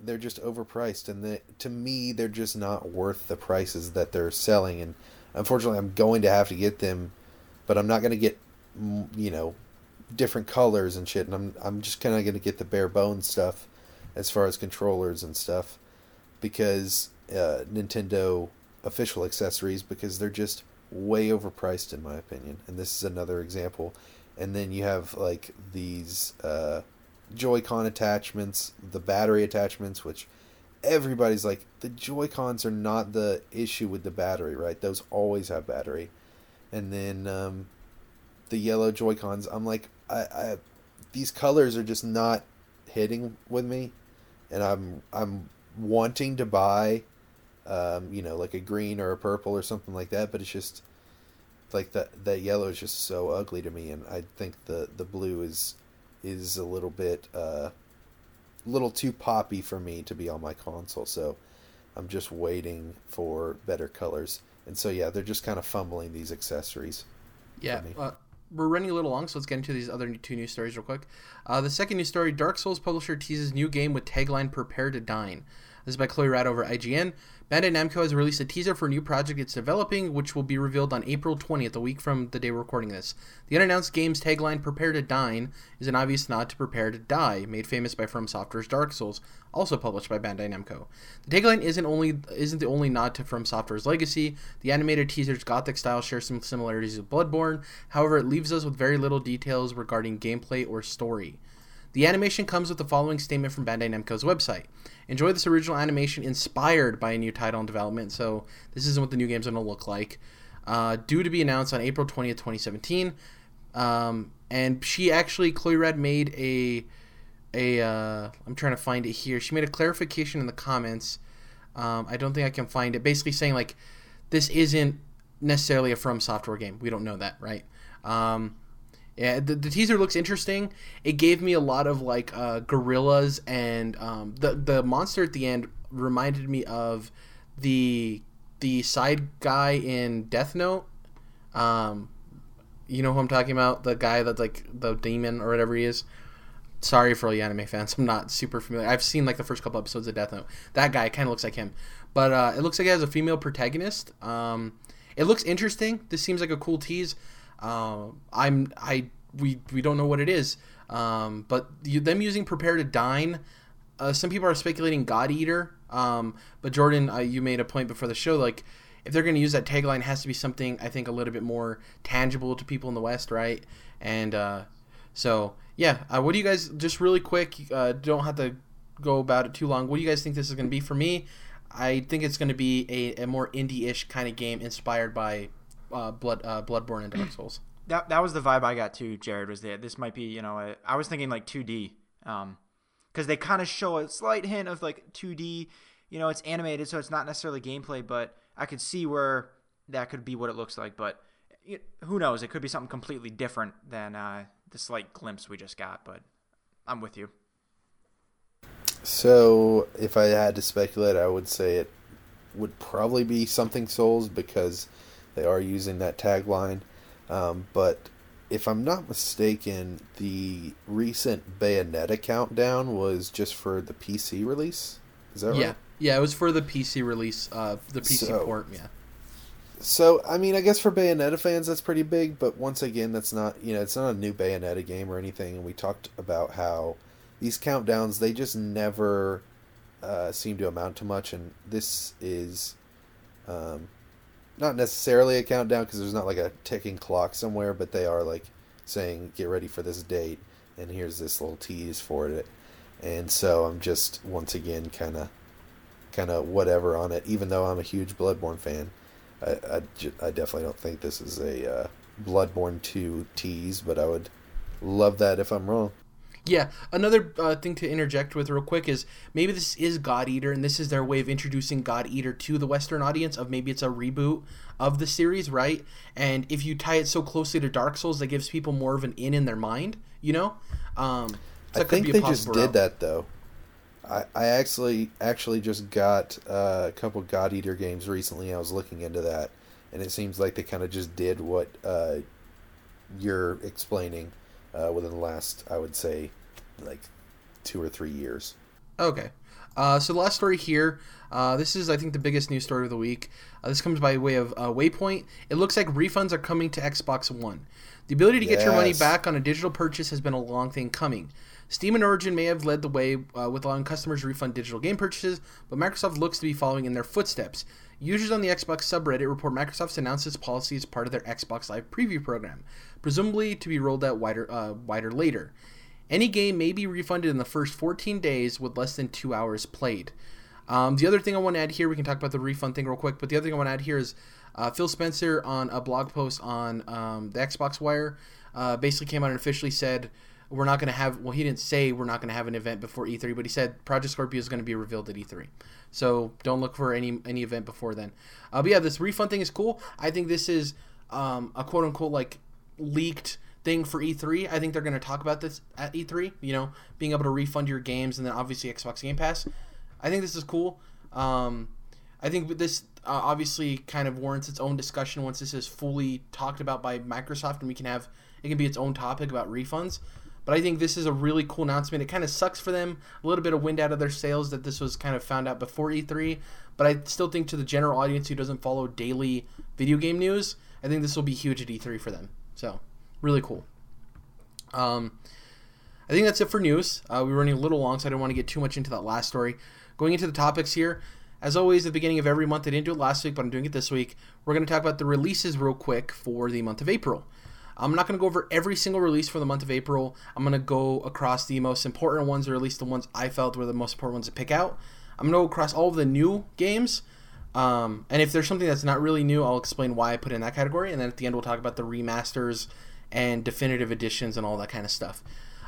they're just overpriced, and the, to me, they're just not worth the prices that they're selling. And unfortunately, I'm going to have to get them, but I'm not going to get, you know, different colors and shit. And I'm I'm just kind of going to get the bare bones stuff, as far as controllers and stuff, because uh, Nintendo official accessories because they're just way overpriced in my opinion. And this is another example. And then you have like these uh, Joy-Con attachments, the battery attachments, which everybody's like the Joy-Cons are not the issue with the battery, right? Those always have battery. And then um, the yellow Joy-Cons, I'm like, I, I these colors are just not hitting with me, and I'm I'm wanting to buy, um, you know, like a green or a purple or something like that, but it's just like that that yellow is just so ugly to me, and I think the the blue is is a little bit uh, little too poppy for me to be on my console. So I'm just waiting for better colors. And so yeah, they're just kind of fumbling these accessories. Yeah, uh, we're running a little long, so let's get into these other two news stories real quick. Uh, the second news story: Dark Souls publisher teases new game with tagline "Prepare to Dine." This is by Chloi Rad over IGN. Bandai Namco has released a teaser for a new project it's developing, which will be revealed on April 20th, a week from the day we're recording this. The unannounced game's tagline, Prepare to Dine, is an obvious nod to Prepare to Die, made famous by From Software's Dark Souls, also published by Bandai Namco. The tagline isn't only isn't the only nod to From Software's legacy. The animated teaser's gothic style shares some similarities with Bloodborne. However, it leaves us with very little details regarding gameplay or story. The animation comes with the following statement from Bandai Namco's website. Enjoy this original animation inspired by a new title in development. So, this isn't what the new game's going to look like. Uh, due to be announced on April 20th, 2017. Um, and she actually, Chloe Red, made a. a uh, I'm trying to find it here. She made a clarification in the comments. Um, I don't think I can find it. Basically saying, like, this isn't necessarily a From Software game. We don't know that, right? Um, yeah, the, the teaser looks interesting. It gave me a lot of like uh, gorillas and um, the the monster at the end reminded me of the the side guy in Death Note. Um, you know who I'm talking about? The guy that's like the demon or whatever he is. Sorry for all you anime fans. I'm not super familiar. I've seen like the first couple episodes of Death Note. That guy kind of looks like him, but uh, it looks like it has a female protagonist. Um, it looks interesting. This seems like a cool tease. Uh, I'm I we we don't know what it is. Um, but you, them using prepare to dine. Uh, some people are speculating God Eater. Um, but Jordan, uh, you made a point before the show, like if they're going to use that tagline, has to be something I think a little bit more tangible to people in the West, right? And uh, so yeah, uh, what do you guys just really quick? Uh, don't have to go about it too long. What do you guys think this is going to be for me? I think it's going to be a, a more indie-ish kind of game inspired by uh, Blood Bloodborne and Dark Souls that that was the vibe I got too. Jared was there. This might be you know a, I was thinking like 2D, um, because they kind of show a slight hint of like 2D. You know, it's animated, so it's not necessarily gameplay, but I could see where that could be what it looks like. But it, who knows? It could be something completely different than uh, the slight glimpse we just got. But I'm with you. So, if I had to speculate, I would say it would probably be something Souls because they are using that tagline. Um, but if I'm not mistaken, the recent Bayonetta countdown was just for the PC release. Is that right? Yeah, yeah, it was for the PC release, uh, the PC so, port. Yeah. So I mean, I guess for Bayonetta fans, that's pretty big. But once again, that's not you know, it's not a new Bayonetta game or anything. And we talked about how these countdowns they just never uh, seem to amount to much, and this is. Um, not necessarily a countdown because there's not like a ticking clock somewhere, but they are like saying get ready for this date, and here's this little tease for it. And so I'm just once again kind of kind of whatever on it, even though I'm a huge Bloodborne fan. I, I, I definitely don't think this is a uh, Bloodborne 2 tease, but I would love that if I'm wrong. Yeah, another uh, thing to interject with real quick is maybe this is God Eater, and this is their way of introducing God Eater to the Western audience. Of maybe it's a reboot of the series, right? And if you tie it so closely to Dark Souls, that gives people more of an in in their mind, you know. Um, so I think they just did that though. I, I actually actually just got uh, a couple God Eater games recently. I was looking into that, and it seems like they kind of just did what uh, you're explaining uh, within the last, I would say, like two or three years. Okay. Uh, so the last story here, uh, this is I think the biggest news story of the week. Uh, this comes by way of uh, Waypoint. It looks like refunds are coming to Xbox One. The ability to yes. get your money back on a digital purchase has been a long thing coming. Steam and Origin may have led the way uh, with allowing customers to refund digital game purchases, but Microsoft looks to be following in their footsteps. Users on the Xbox subreddit report Microsoft's announced this policy as part of their Xbox Live preview program, presumably to be rolled out wider, uh, wider later. Any game may be refunded in the first 14 days with less than two hours played. Um, the other thing I want to add here, we can talk about the refund thing real quick, but the other thing I want to add here is uh, Phil Spencer on a blog post on um, the Xbox Wire uh, basically came out and officially said we're not going to have, well, he didn't say we're not going to have an event before E3, but he said Project Scorpio is going to be revealed at E3. So don't look for any any event before then. Uh, but yeah, this refund thing is cool. I think this is um, a quote unquote like leaked thing for E3. I think they're going to talk about this at E3. You know, being able to refund your games and then obviously Xbox Game Pass. I think this is cool. Um, I think this uh, obviously kind of warrants its own discussion once this is fully talked about by Microsoft and we can have it can be its own topic about refunds. But I think this is a really cool announcement. It kind of sucks for them, a little bit of wind out of their sails that this was kind of found out before E3. But I still think to the general audience who doesn't follow daily video game news, I think this will be huge at E3 for them. So, really cool. Um, I think that's it for news. Uh, we are running a little long, so I don't want to get too much into that last story. Going into the topics here, as always, at the beginning of every month, I didn't do it last week, but I'm doing it this week. We're going to talk about the releases real quick for the month of April. I'm not going to go over every single release for the month of April. I'm going to go across the most important ones, or at least the ones I felt were the most important ones to pick out. I'm going to go across all of the new games. Um, and if there's something that's not really new, I'll explain why I put in that category. And then at the end, we'll talk about the remasters and definitive editions and all that kind of stuff.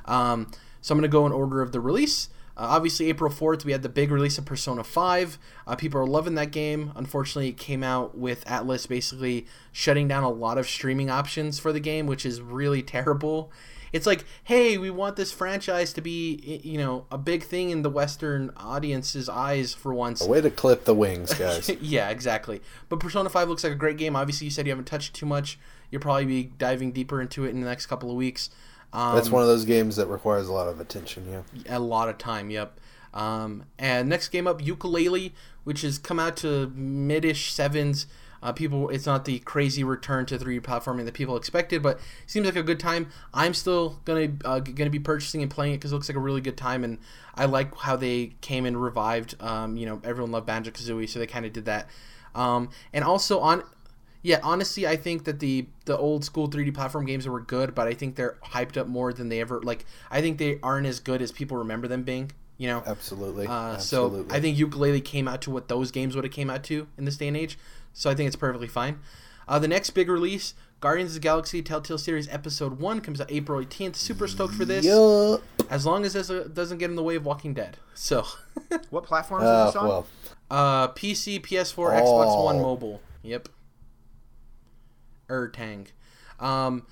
Um, so I'm going to go in order of the release. Uh, obviously, April 4th, we had the big release of Persona 5. Uh, people are loving that game. Unfortunately, it came out with Atlus basically shutting down a lot of streaming options for the game, which is really terrible. It's like, hey, we want this franchise to be, you know, a big thing in the Western audience's eyes for once. A way to clip the wings, guys. yeah, exactly. But Persona 5 looks like a great game. Obviously, you said you haven't touched too much. You'll probably be diving deeper into it in the next couple of weeks. Um, That's one of those games that requires a lot of attention. Yeah, a lot of time. Yep. Um, and next game up, Yooka-Laylee, which has come out to mid-ish sevens. Uh, people, it's not the crazy return to 3D platforming that people expected, but seems like a good time. I'm still gonna uh, gonna be purchasing and playing it because it looks like a really good time, and I like how they came and revived. Um, you know, everyone loved Banjo Kazooie, so they kind of did that. Um, and also on yeah, honestly, I think that the the old school 3D platform games were good, but I think they're hyped up more than they ever like. I think they aren't as good as people remember them being. You know, absolutely. Uh, absolutely. So I think Yooka-Laylee came out to what those games would have came out to in this day and age. So I think it's perfectly fine. Uh, the next big release, Guardians of the Galaxy Telltale Series Episode One, comes out April 18th. Super stoked for this. Yup. As long as this uh, doesn't get in the way of Walking Dead. So. what platforms uh, is this on? Well. Uh, PC, PS4, oh. Xbox One, mobile. Yep. Ertang. Um,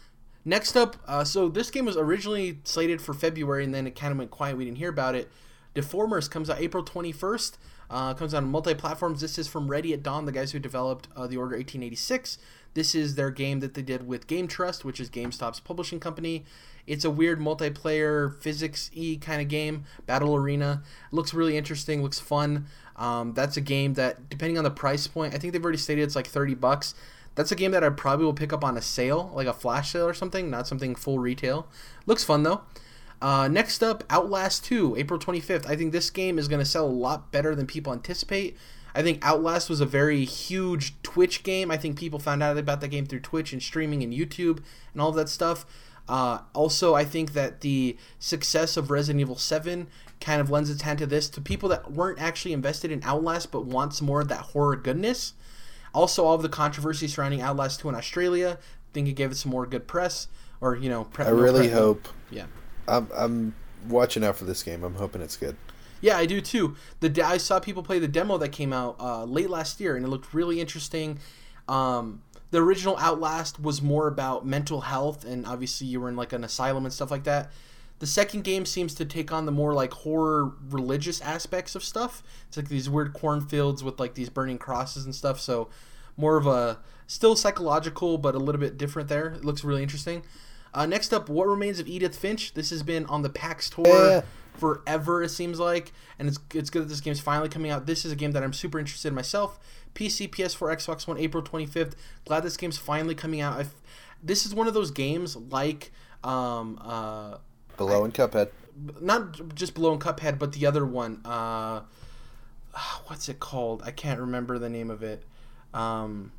next up, uh, so this game was originally slated for February, and then it kind of went quiet. We didn't hear about it. Deformers comes out April 21st. Uh, comes out on multi-platforms. This is from Ready at Dawn, the guys who developed uh, The Order 1886. This is their game that they did with Game Trust, which is GameStop's publishing company. It's a weird multiplayer physics-y kind of game, battle arena. looks really interesting, looks fun. Um, that's a game that, depending on the price point, I think they've already stated it's like 30 bucks. That's a game that I probably will pick up on a sale, like a flash sale or something, not something full retail. Looks fun though. Uh, next up, Outlast 2, April 25th. I think this game is going to sell a lot better than people anticipate. I think Outlast was a very huge Twitch game. I think people found out about that game through Twitch and streaming and YouTube and all of that stuff. Uh, also, I think that the success of Resident Evil 7 kind of lends its hand to this. To people that weren't actually invested in Outlast but want some more of that horror goodness, also, all of the controversy surrounding Outlast 2 in Australia, I think it gave it some more good press. Or, you know, pre- I really hope. Yeah. I'm, I'm watching out for this game. I'm hoping it's good. Yeah, I do too. The de- I saw people play the demo that came out uh, late last year, and it looked really interesting. Um, the original Outlast was more about mental health, and obviously you were in like an asylum and stuff like that. The second game seems to take on the more like horror religious aspects of stuff. It's like these weird cornfields with like these burning crosses and stuff. So more of a still psychological, but a little bit different there. It looks really interesting. Uh, next up, What Remains of Edith Finch. This has been on the PAX tour yeah. forever, it seems like, and it's it's good that this game's finally coming out. This is a game that I'm super interested in myself. PC, PS4, Xbox One, April 25th. Glad this game's finally coming out. I've, this is one of those games like um, uh, Below and Cuphead. Not just Below and Cuphead, but the other one. Uh, what's it called? I can't remember the name of it. Um,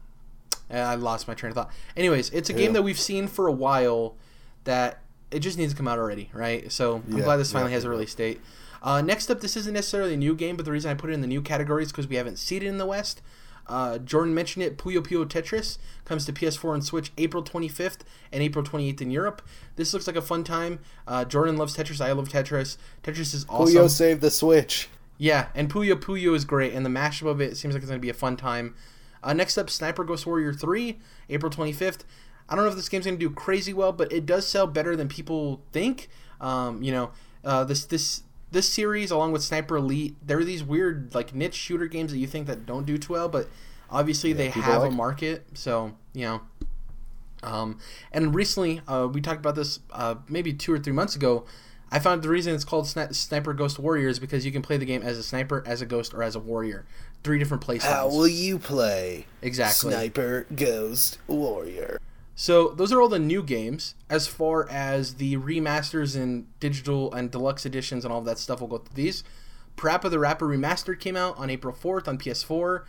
I lost my train of thought. Anyways, it's a game that we've seen for a while that it just needs to come out already, right? So I'm yeah, glad this finally yeah, has a release date. Uh, next up, this isn't necessarily a new game, but the reason I put it in the new category is because we haven't seen it in the West. Uh, Jordan mentioned it. Puyo Puyo Tetris comes to PS4 and Switch April 25th and April 28th in Europe. This looks like a fun time. Uh, Jordan loves Tetris. I love Tetris. Tetris is awesome. Puyo saved the Switch. Yeah, and Puyo Puyo is great, and the mashup of it seems like it's going to be a fun time. Uh, next up, Sniper Ghost Warrior 3, April 25th. I don't know if this game's going to do crazy well, but it does sell better than people think. Um, you know, uh, this this this series, along with Sniper Elite, there are these weird like niche shooter games that you think that don't do too well, but obviously yeah, they have like. a market. So you know, Um, and recently, uh, we talked about this uh, maybe two or three months ago. I found the reason it's called Sni- Sniper Ghost Warrior is because you can play the game as a sniper, as a ghost, or as a warrior. Three different play How will you play? Exactly. Sniper, Ghost, Warrior. So those are all the new games. As far as the remasters and digital and deluxe editions and all that stuff, we'll go through these. Parappa the Rapper Remastered came out on April 4th on PS4.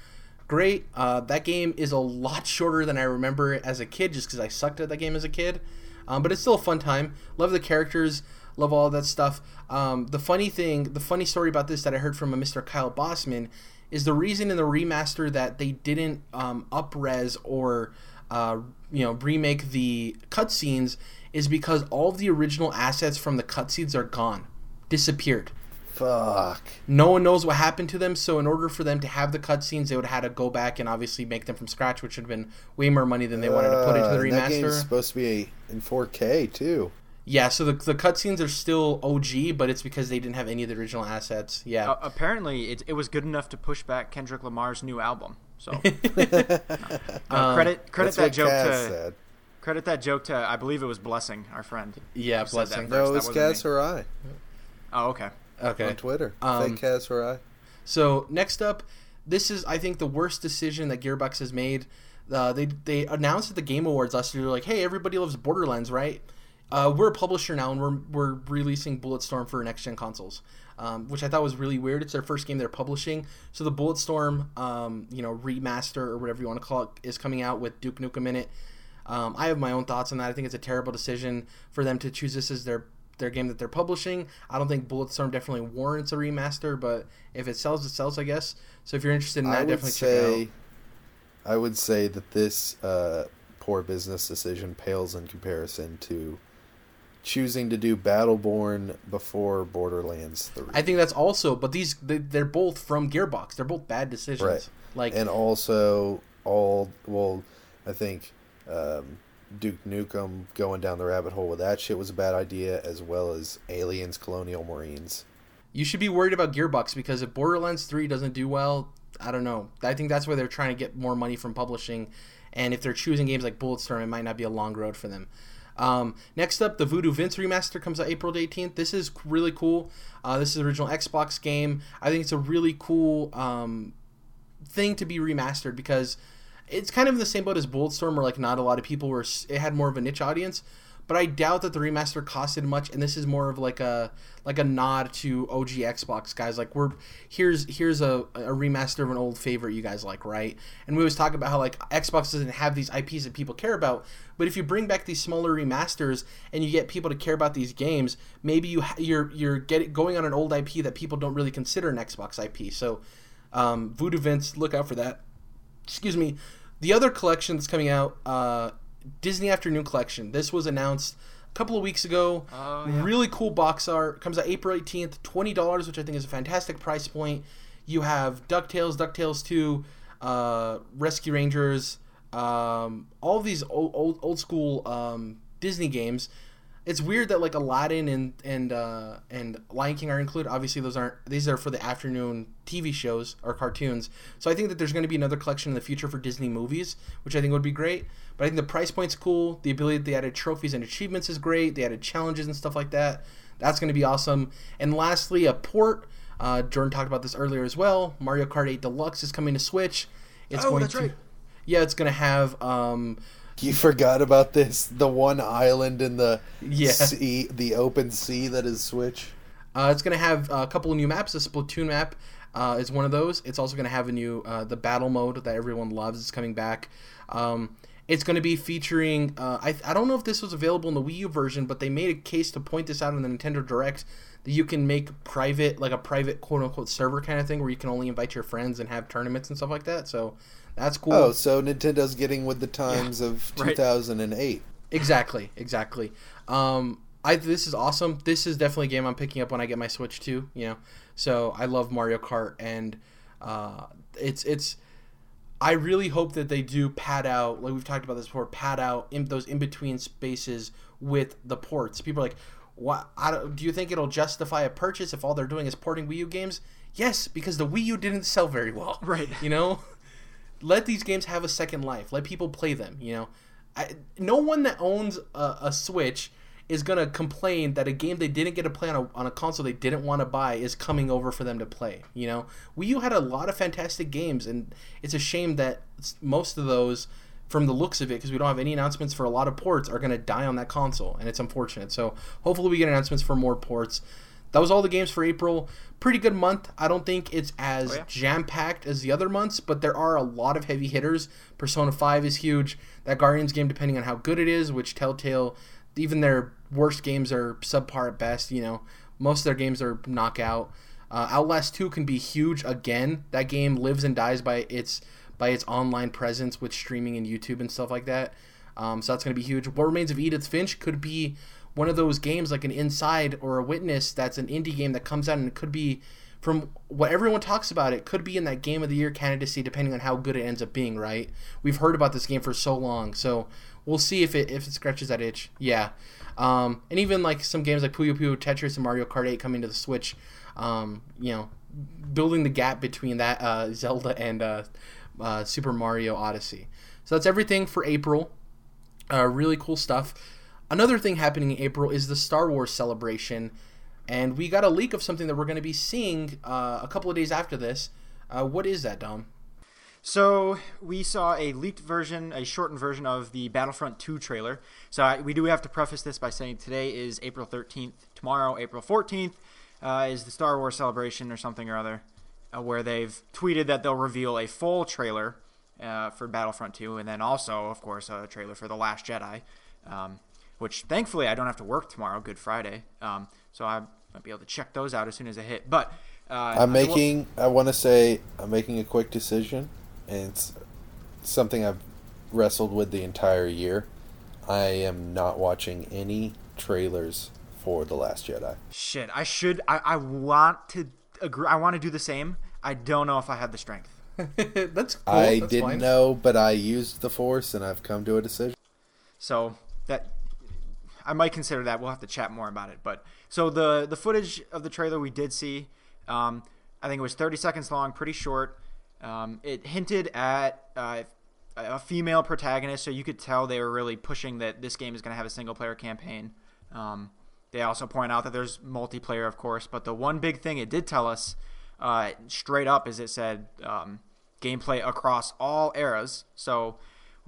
Great. Uh, that game is a lot shorter than I remember as a kid, just because I sucked at that game as a kid. Um, but it's still a fun time. Love the characters. Love all that stuff. Um, the funny thing, the funny story about this that I heard from a Mr. Kyle Bosman is the reason in the remaster that they didn't um, upres or uh, you know remake the cutscenes is because all of the original assets from the cutscenes are gone, disappeared. Fuck. No one knows what happened to them. So in order for them to have the cutscenes, they would have had to go back and obviously make them from scratch, which would have been way more money than they wanted to put into the Uh, and That game's supposed to be in 4K too. Yeah, so the, the cutscenes are still OG, but it's because they didn't have any of the original assets. Yeah. Uh, apparently, it, it was good enough to push back Kendrick Lamar's new album. So no, Um, credit credit that joke Kaz to said. credit that joke to I believe it was Blessing, our friend. yeah, who said that blessing. first. No, that it's wasn't Kaz me. Hirai Oh, okay. Okay. on Twitter. Um, Fake Kaz Hirai. So next up, this is I think the worst decision that Gearbox has made. Uh, they they announced at the Game Awards last year, like, hey, everybody loves Borderlands, right? Uh, we're a publisher now, and we're we're releasing Bulletstorm for next gen consoles, um, which I thought was really weird. It's their first game they're publishing, so the Bulletstorm, um, you know, remaster or whatever you want to call it, is coming out with Duke Nukem in it. Um, I have my own thoughts on that. I think it's a terrible decision for them to choose this as their their game that they're publishing. I don't think Bulletstorm definitely warrants a remaster, but if it sells, it sells, I guess. So if you're interested in that, definitely check it say, out. I would say that this uh, poor business decision pales in comparison to choosing to do Battleborn before Borderlands Three, I think that's also, but these they, they're both from Gearbox. They're both bad decisions. Right. Like and also all well, I think um, Duke Nukem going down the rabbit hole with that shit was a bad idea, as well as Aliens, Colonial Marines. you should be worried about Gearbox because if Borderlands 3 doesn't do well, I don't know. I think that's why they're trying to get more money from publishing. And if they're choosing games like Bulletstorm, it might not be a long road for them. Um, next up, the Voodoo Vince remaster comes out April 18th. This is really cool. Uh, this is the original Xbox game. I think it's a really cool um, thing to be remastered because it's kind of in the same boat as Bulletstorm, where like not a lot of people were. It had more of a niche audience, but I doubt that the remaster costed much. And this is more of like a like a nod to OG Xbox guys. Like we're here's here's a, a remaster of an old favorite you guys like, right? And we always talk about how like Xbox doesn't have these IPs that people care about, but if you bring back these smaller remasters and you get people to care about these games, maybe you you're you're getting going on an old IP that people don't really consider an Xbox IP. So um, Voodoo Vince, look out for that. Excuse me. The other collection that's coming out, uh, Disney Afternoon Collection. This was announced a couple of weeks ago. Oh, yeah. Really cool box art. Comes out April 18th. $20, which I think is a fantastic price point. You have DuckTales, DuckTales 2, uh, Rescue Rangers, um, all these old, old, old school um, Disney games. It's weird that like Aladdin and and uh, and Lion King are included. Obviously, those aren't. These are for the afternoon TV shows or cartoons. So I think that there's going to be another collection in the future for Disney movies, which I think would be great. But I think the price point's cool. The ability that they added trophies and achievements is great. They added challenges and stuff like that. That's going to be awesome. And lastly, a port. Uh, Jordan talked about this earlier as well. Mario Kart 8 Deluxe is coming to Switch. It's Oh, going that's to, right. Yeah, it's going to have. Um, You forgot about this. The one island in the Yeah. sea, the open sea that is Switch. Uh, it's going to have a couple of new maps. The Splatoon map uh, is one of those. It's also going to have a new uh, the battle mode that everyone loves. is coming back. Um, it's going to be featuring. Uh, I I don't know if this was available in the Wii U version, but they made a case to point this out in the Nintendo Direct that you can make private like a private quote unquote server kind of thing where you can only invite your friends and have tournaments and stuff like that. So that's cool. Oh, so Nintendo's getting with the times of right. 2008. Exactly, exactly. Um, I this is awesome. This is definitely a game I'm picking up when I get my Switch too. You know, so I love Mario Kart, and uh, it's it's. I really hope that they do pad out, like we've talked about this before, pad out in those in between spaces with the ports. People are like, "What? I don't, do you think it'll justify a purchase if all they're doing is porting Wii U games?" Yes, because the Wii U didn't sell very well. Right. You know, let these games have a second life. Let people play them. You know, I, no one that owns a, a Switch is gonna complain that a game they didn't get to play on a, on a console they didn't want to buy is coming over for them to play. You know, Wii U had a lot of fantastic games, and it's a shame that most of those, from the looks of it, because we don't have any announcements for a lot of ports, are gonna die on that console, and it's unfortunate. So hopefully we get announcements for more ports. That was all the games for April. Pretty good month. I don't think it's as Oh, yeah. jam packed as the other months, but there are a lot of heavy hitters. Persona 5 is huge. That Guardians game, depending on how good it is, which Telltale, even their worst games are subpar at best. You know, most of their games are knockout. Uh, Outlast 2 can be huge again. That game lives and dies by its by its online presence with streaming and YouTube and stuff like that. Um, so that's going to be huge. What Remains of Edith Finch could be one of those games like an Inside or a Witness that's an indie game that comes out and it could be from what everyone talks about it could be in that game of the year candidacy depending on how good it ends up being right? We've heard about this game for so long so we'll see if it if it scratches that itch. Yeah. Um, and even like some games like Puyo Puyo Tetris and Mario Kart 8 coming to the Switch um, you know building the gap between that uh, Zelda and uh, uh, Super Mario Odyssey. So that's everything for April. Uh, really cool stuff. Another thing happening in April is the Star Wars celebration, and we got a leak of something that we're going to be seeing uh, a couple of days after this. Uh, what is that, Dom? So we saw a leaked version, a shortened version of the Battlefront 2 trailer. So I, we do have to preface this by saying today is April 13th. Tomorrow, April 14th, uh, is the Star Wars celebration or something or other, uh, where they've tweeted that they'll reveal a full trailer uh, for Battlefront 2, and then also, of course, a trailer for The Last Jedi, um, which thankfully I don't have to work tomorrow, Good Friday. Um, so I might be able to check those out as soon as they hit. But uh, I'm making. I want to say I'm making a quick decision, and it's something I've wrestled with the entire year. I am not watching any trailers for the Last Jedi. Shit, I should. I, I want to agree. I want to do the same. I don't know if I have the strength. that's cool. I that's didn't fine. know, but I used the Force, and I've come to a decision. So that I might consider that. We'll have to chat more about it. But so the the footage of the trailer we did see, um, I think it was 30 seconds long, pretty short. Um, it hinted at uh, a female protagonist, so you could tell they were really pushing that this game is going to have a single player campaign. Um, they also point out that there's multiplayer, of course, but the one big thing it did tell us uh, straight up is it said um, gameplay across all eras. So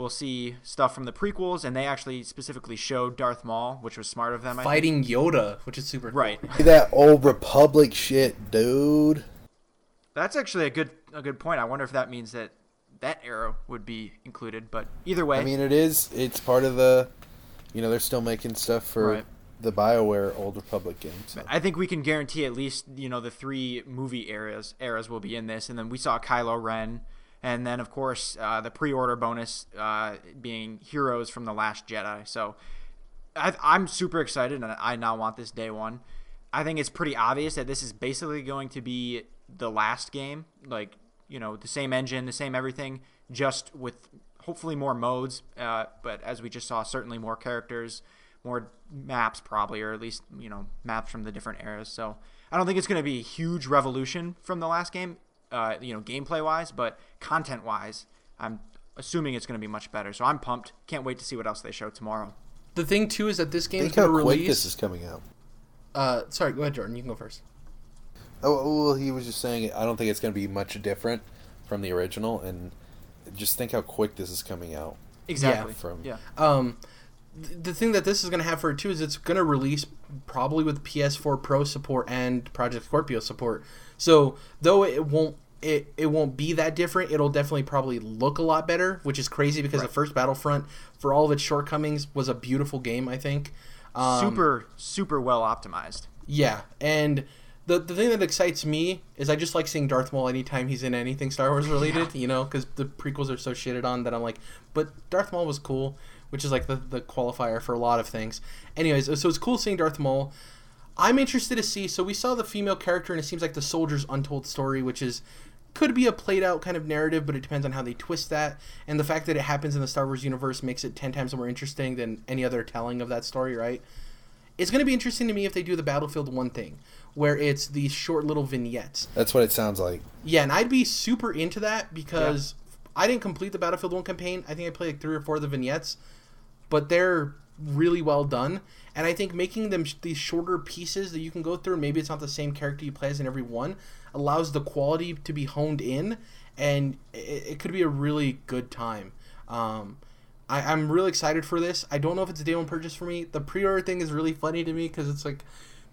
we'll see stuff from the prequels, and they actually specifically showed Darth Maul, which was smart of them. I think. Fighting Yoda, which is super cool. Right. That old Republic shit, dude. That's actually a good a good point. I wonder if that means that that era would be included. But either way, I mean, it is. It's part of the. You know, they're still making stuff for Right. the Bioware Old Republic games. so. I think we can guarantee at least you know the three movie eras eras will be in this, and then we saw Kylo Ren, and then of course uh, the pre-order bonus uh, being heroes from the Last Jedi. So I, I'm super excited, and I now want this day one. I think it's pretty obvious that this is basically going to be the last game, like you know the same engine, the same everything, just with hopefully more modes. Uh, but as we just saw, certainly more characters, more maps probably, or at least you know maps from the different eras. So I don't think it's going to be a huge revolution from the last game, uh, you know, gameplay wise, but content wise, I'm assuming it's going to be much better. So I'm pumped. Can't wait to see what else they show tomorrow. The thing too is that this game is Think how going to quick release. this is coming out. Uh, sorry, go ahead, Jordan. You can go first. Oh, well, he was just saying. I don't think it's going to be much different from the original, and just think how quick this is coming out. Exactly. Yeah. from- yeah. Um, th- the thing that this is going to have for it too is it's going to release probably with PS4 Pro support and Project Scorpio support. So though it won't it, it won't be that different, it'll definitely probably look a lot better, which is crazy because Right. the first Battlefront, for all of its shortcomings, was a beautiful game. I think. Um, super super well optimized. Yeah, and the the thing that excites me is I just like seeing Darth Maul anytime he's in anything Star Wars related. You know, because the prequels are so shitted on that I'm like, but Darth Maul was cool, which is like the the qualifier for a lot of things. Anyways, so it's cool seeing Darth Maul. I'm interested to see. So we saw the female character, and it seems like the soldier's untold story, which is could be a played out kind of narrative, but it depends on how they twist that. And the fact that it happens in the Star Wars universe makes it ten times more interesting than any other telling of that story, right? It's going to be interesting to me if they do the Battlefield 1 thing, where it's these short little vignettes. That's what it sounds like. Yeah, and I'd be super into that because I didn't complete the Battlefield 1 campaign. I think I played like three or four of the vignettes. but they're really well done. And I think making them sh- these shorter pieces that you can go through, maybe it's not the same character you play as in every one, allows the quality to be honed in, and it, it could be a really good time. Um, I, I'm really excited for this. I don't know if it's a day one purchase for me. The pre-order thing is really funny to me because it's like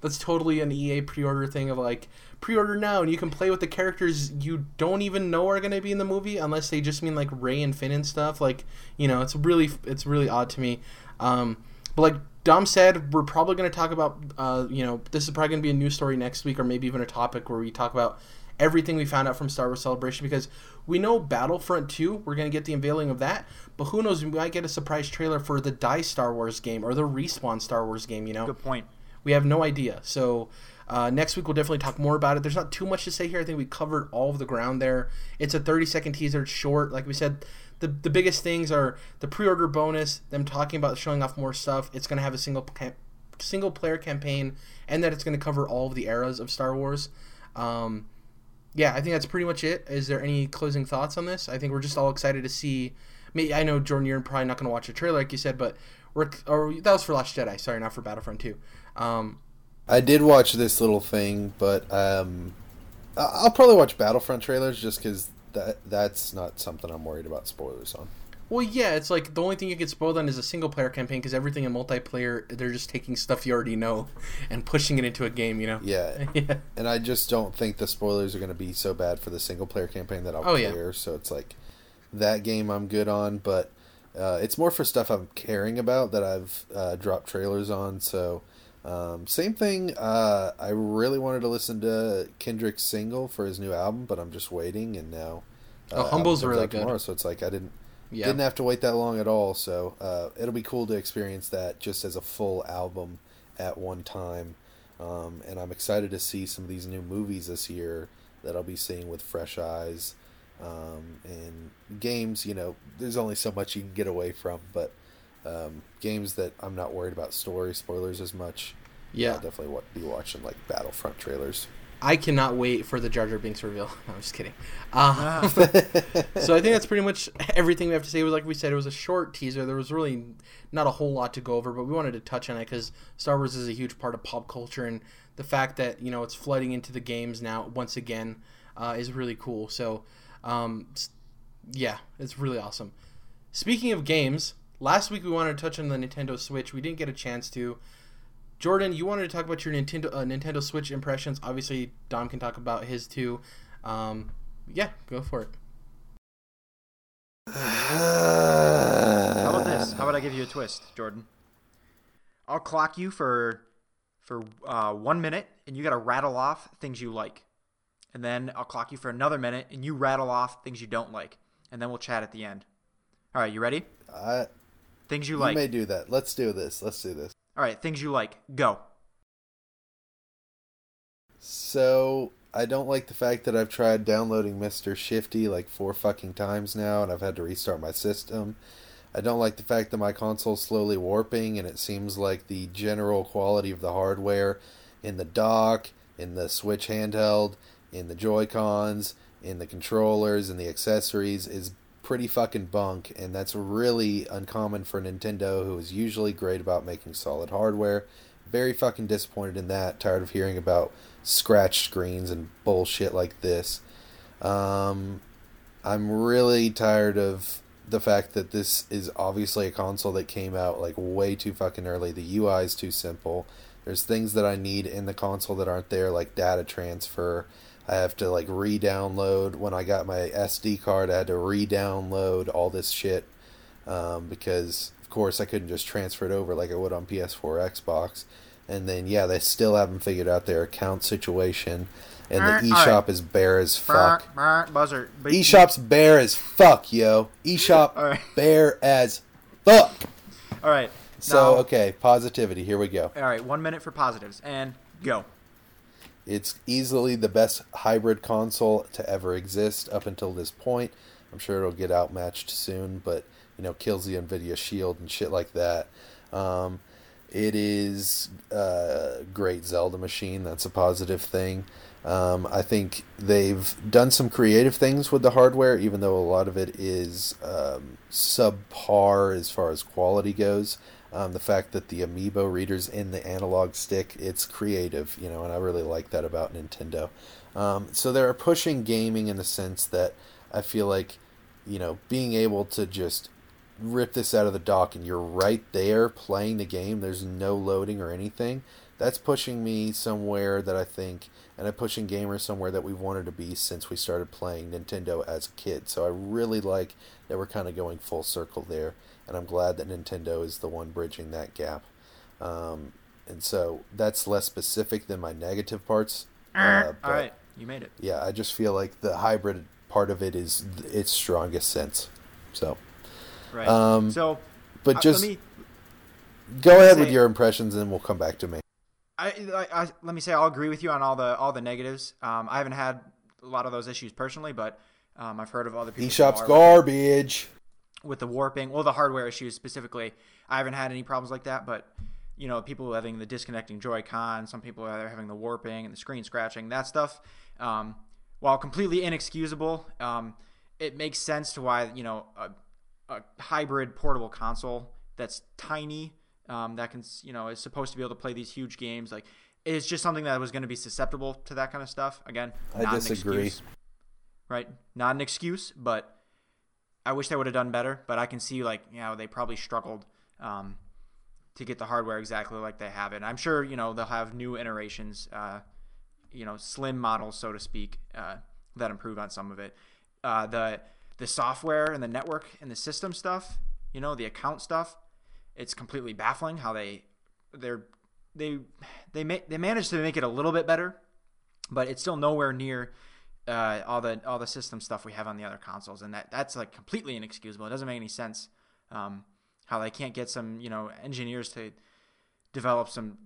that's totally an EA pre-order thing of like pre-order now and you can play with the characters you don't even know are going to be in the movie unless they just mean like Rey and Finn and stuff. Like you know, it's really it's really odd to me. Um, but like Dom said, we're probably going to talk about uh, you know this is probably going to be a news story next week or maybe even a topic where we talk about everything we found out from Star Wars Celebration because we know Battlefront 2, we're going to get the unveiling of that, but who knows, we might get a surprise trailer for the Die Star Wars game or the Respawn Star Wars game, you know? Good point. We have no idea. So uh, next week we'll definitely talk more about it. There's not too much to say here. I think we covered all of the ground there. It's a 30 second teaser. It's short. Like we said, the, the biggest things are the pre-order bonus, them talking about showing off more stuff. It's going to have a single cam- single player campaign, and that it's going to cover all of the eras of Star Wars. Um, yeah, I think that's pretty much it. Is there any closing thoughts on this? I think we're just all excited to see. I know Jordan, you're probably not going to watch the trailer like you said, but we're or that was for Last Jedi. Sorry, not for Battlefront 2. Um, I did watch this little thing, but um, I'll probably watch Battlefront trailers just because that that's not something I'm worried about spoilers on. Well, yeah, it's like the only thing you get spoiled on is a single player campaign because everything in multiplayer, they're just taking stuff you already know and pushing it into a game, you know? Yeah. yeah. And I just don't think the spoilers are going to be so bad for the single player campaign that I'll Oh, yeah. So it's like that game I'm good on, but uh, it's more for stuff I'm caring about that I've uh, dropped trailers on. So um, same thing. Uh, I really wanted to listen to Kendrick's single for his new album, but I'm just waiting, and now. Oh, uh, Humble's really good. Tomorrow, so it's like I didn't Yeah. didn't have to wait that long at all. So uh, it'll be cool to experience that just as a full album at one time. Um, and I'm excited to see some of these new movies this year that I'll be seeing with fresh eyes. Um, and games, you know, there's only so much you can get away from, but um, games that I'm not worried about story spoilers as much. Yeah. I'll definitely be watching like Battlefront trailers. I cannot wait for the Jar Jar Binks reveal. No, I'm just kidding. Uh, so I think that's pretty much everything we have to say. It was like we said, it was a short teaser. There was really not a whole lot to go over, but we wanted to touch on it because Star Wars is a huge part of pop culture, and the fact that you know it's flooding into the games now once again uh, is really cool. So, um, yeah, it's really awesome. Speaking of games, last week we wanted to touch on the Nintendo Switch. We didn't get a chance to. Jordan, you wanted to talk about your Nintendo uh, Nintendo Switch impressions. Obviously, Dom can talk about his too. Um, yeah, go for it. How about this? How about I give you a twist, Jordan? I'll clock you for for uh, one minute, and you got to rattle off things you like, and then I'll clock you for another minute, and you rattle off things you don't like, and then we'll chat at the end. All right, you ready? I, Things you you like. You may do that. Let's do this. Let's do this. All right, things you like. Go. So I don't like the fact that I've tried downloading Mr. Shifty like four fucking times now, and I've had to restart my system. I don't like the fact that my console's slowly warping, and it seems like the general quality of the hardware in the dock, in the Switch handheld, in the Joy Cons, in the controllers, and the accessories is pretty fucking bunk, and that's really uncommon for Nintendo, who is usually great about making solid hardware. Very fucking disappointed in that. Tired of hearing about scratch screens and bullshit like this. Um, I'm really tired of the fact that this is obviously a console that came out like way too fucking early. The UI is too simple. There's things that I need in the console that aren't there, like data transfer. I have to like re-download. When I got my SD card, I had to re-download all this shit um, because, of course, I couldn't just transfer it over like I would on PS4, Xbox. And then, yeah, they still haven't figured out their account situation, and the eShop is bare as fuck. Buzzer. EShop's bare as fuck, yo. eShop Alright. bare as fuck. All right. So, now- okay, positivity. Here we go. All right. One minute for positives, and go. It's easily the best hybrid console to ever exist up until this point. I'm sure it'll get outmatched soon, but you know, kills the Nvidia Shield and shit like that. Um, It is a great Zelda machine. That's a positive thing. Um, I think they've done some creative things with the hardware, even though a lot of it is um, subpar as far as quality goes. Um, the fact that the amiibo readers in the analog stick, it's creative, you know, and I really like that about Nintendo. Um, so they're pushing gaming in the sense that I feel like, you know, being able to just rip this out of the dock and you're right there playing the game, there's no loading or anything. That's pushing me somewhere that I think, and I'm pushing gamers somewhere that we've wanted to be since we started playing Nintendo as a kid. So I really like that we're kind of going full circle there and I'm glad that Nintendo is the one bridging that gap. Um, and so that's less specific than my negative parts. Uh, All right, you made it. Yeah, I just feel like the hybrid part of it is its strongest sense. So, right. Um, so, but uh, just me, go ahead say, with your impressions, and we'll come back to me. I, I, I, let me say I'll agree with you on all the all the negatives. Um, I haven't had a lot of those issues personally, but um, I've heard of other people. eShop's garbage with the warping, well, the hardware issues specifically. I haven't had any problems like that, but you know, people having the disconnecting Joy-Con, some people are having the warping and the screen scratching, that stuff. Um, while completely inexcusable, um, it makes sense to why you know a, a hybrid portable console that's tiny um, that can you know is supposed to be able to play these huge games like it's just something that was going to be susceptible to that kind of stuff. Again, I disagree. Excuse, right? Not an excuse, but I wish they would have done better, but I can see like you know they probably struggled um, to get the hardware exactly like they have it. I'm sure you know they'll have new iterations, uh, you know, slim models so to speak, uh, that improve on some of it. Uh, the the software and the network and the system stuff, you know, the account stuff, it's completely baffling how they they're they they ma- they managed to make it a little bit better, but it's still nowhere near uh, all the all the system stuff we have on the other consoles, and that that's like completely inexcusable. It doesn't make any sense um, how they can't get some you know engineers to develop some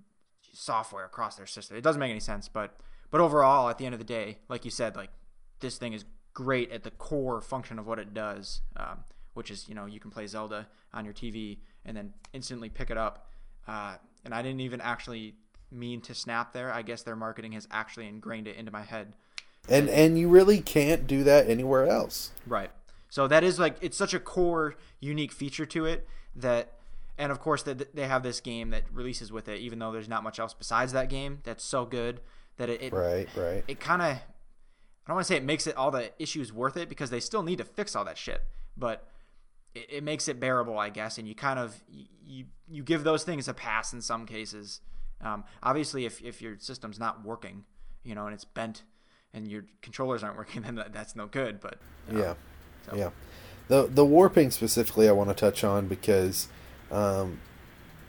software across their system. It doesn't make any sense, but but overall, at the end of the day, like you said, like this thing is great at the core function of what it does, um, which is you know you can play Zelda on your TV and then instantly pick it up. Uh, and I didn't even actually mean to snap there. I guess their marketing has actually ingrained it into my head and and you really can't do that anywhere else. Right. So that is like it's such a core unique feature to it that and of course that they have this game that releases with it even though there's not much else besides that game that's so good that it, it right right it kind of I don't want to say it makes it all the issues worth it because they still need to fix all that shit but it, it makes it bearable I guess and you kind of you you give those things a pass in some cases um, obviously if, if your system's not working you know and it's bent and your controllers aren't working, then that's no good. But yeah, so. yeah, the the warping specifically, I want to touch on because um,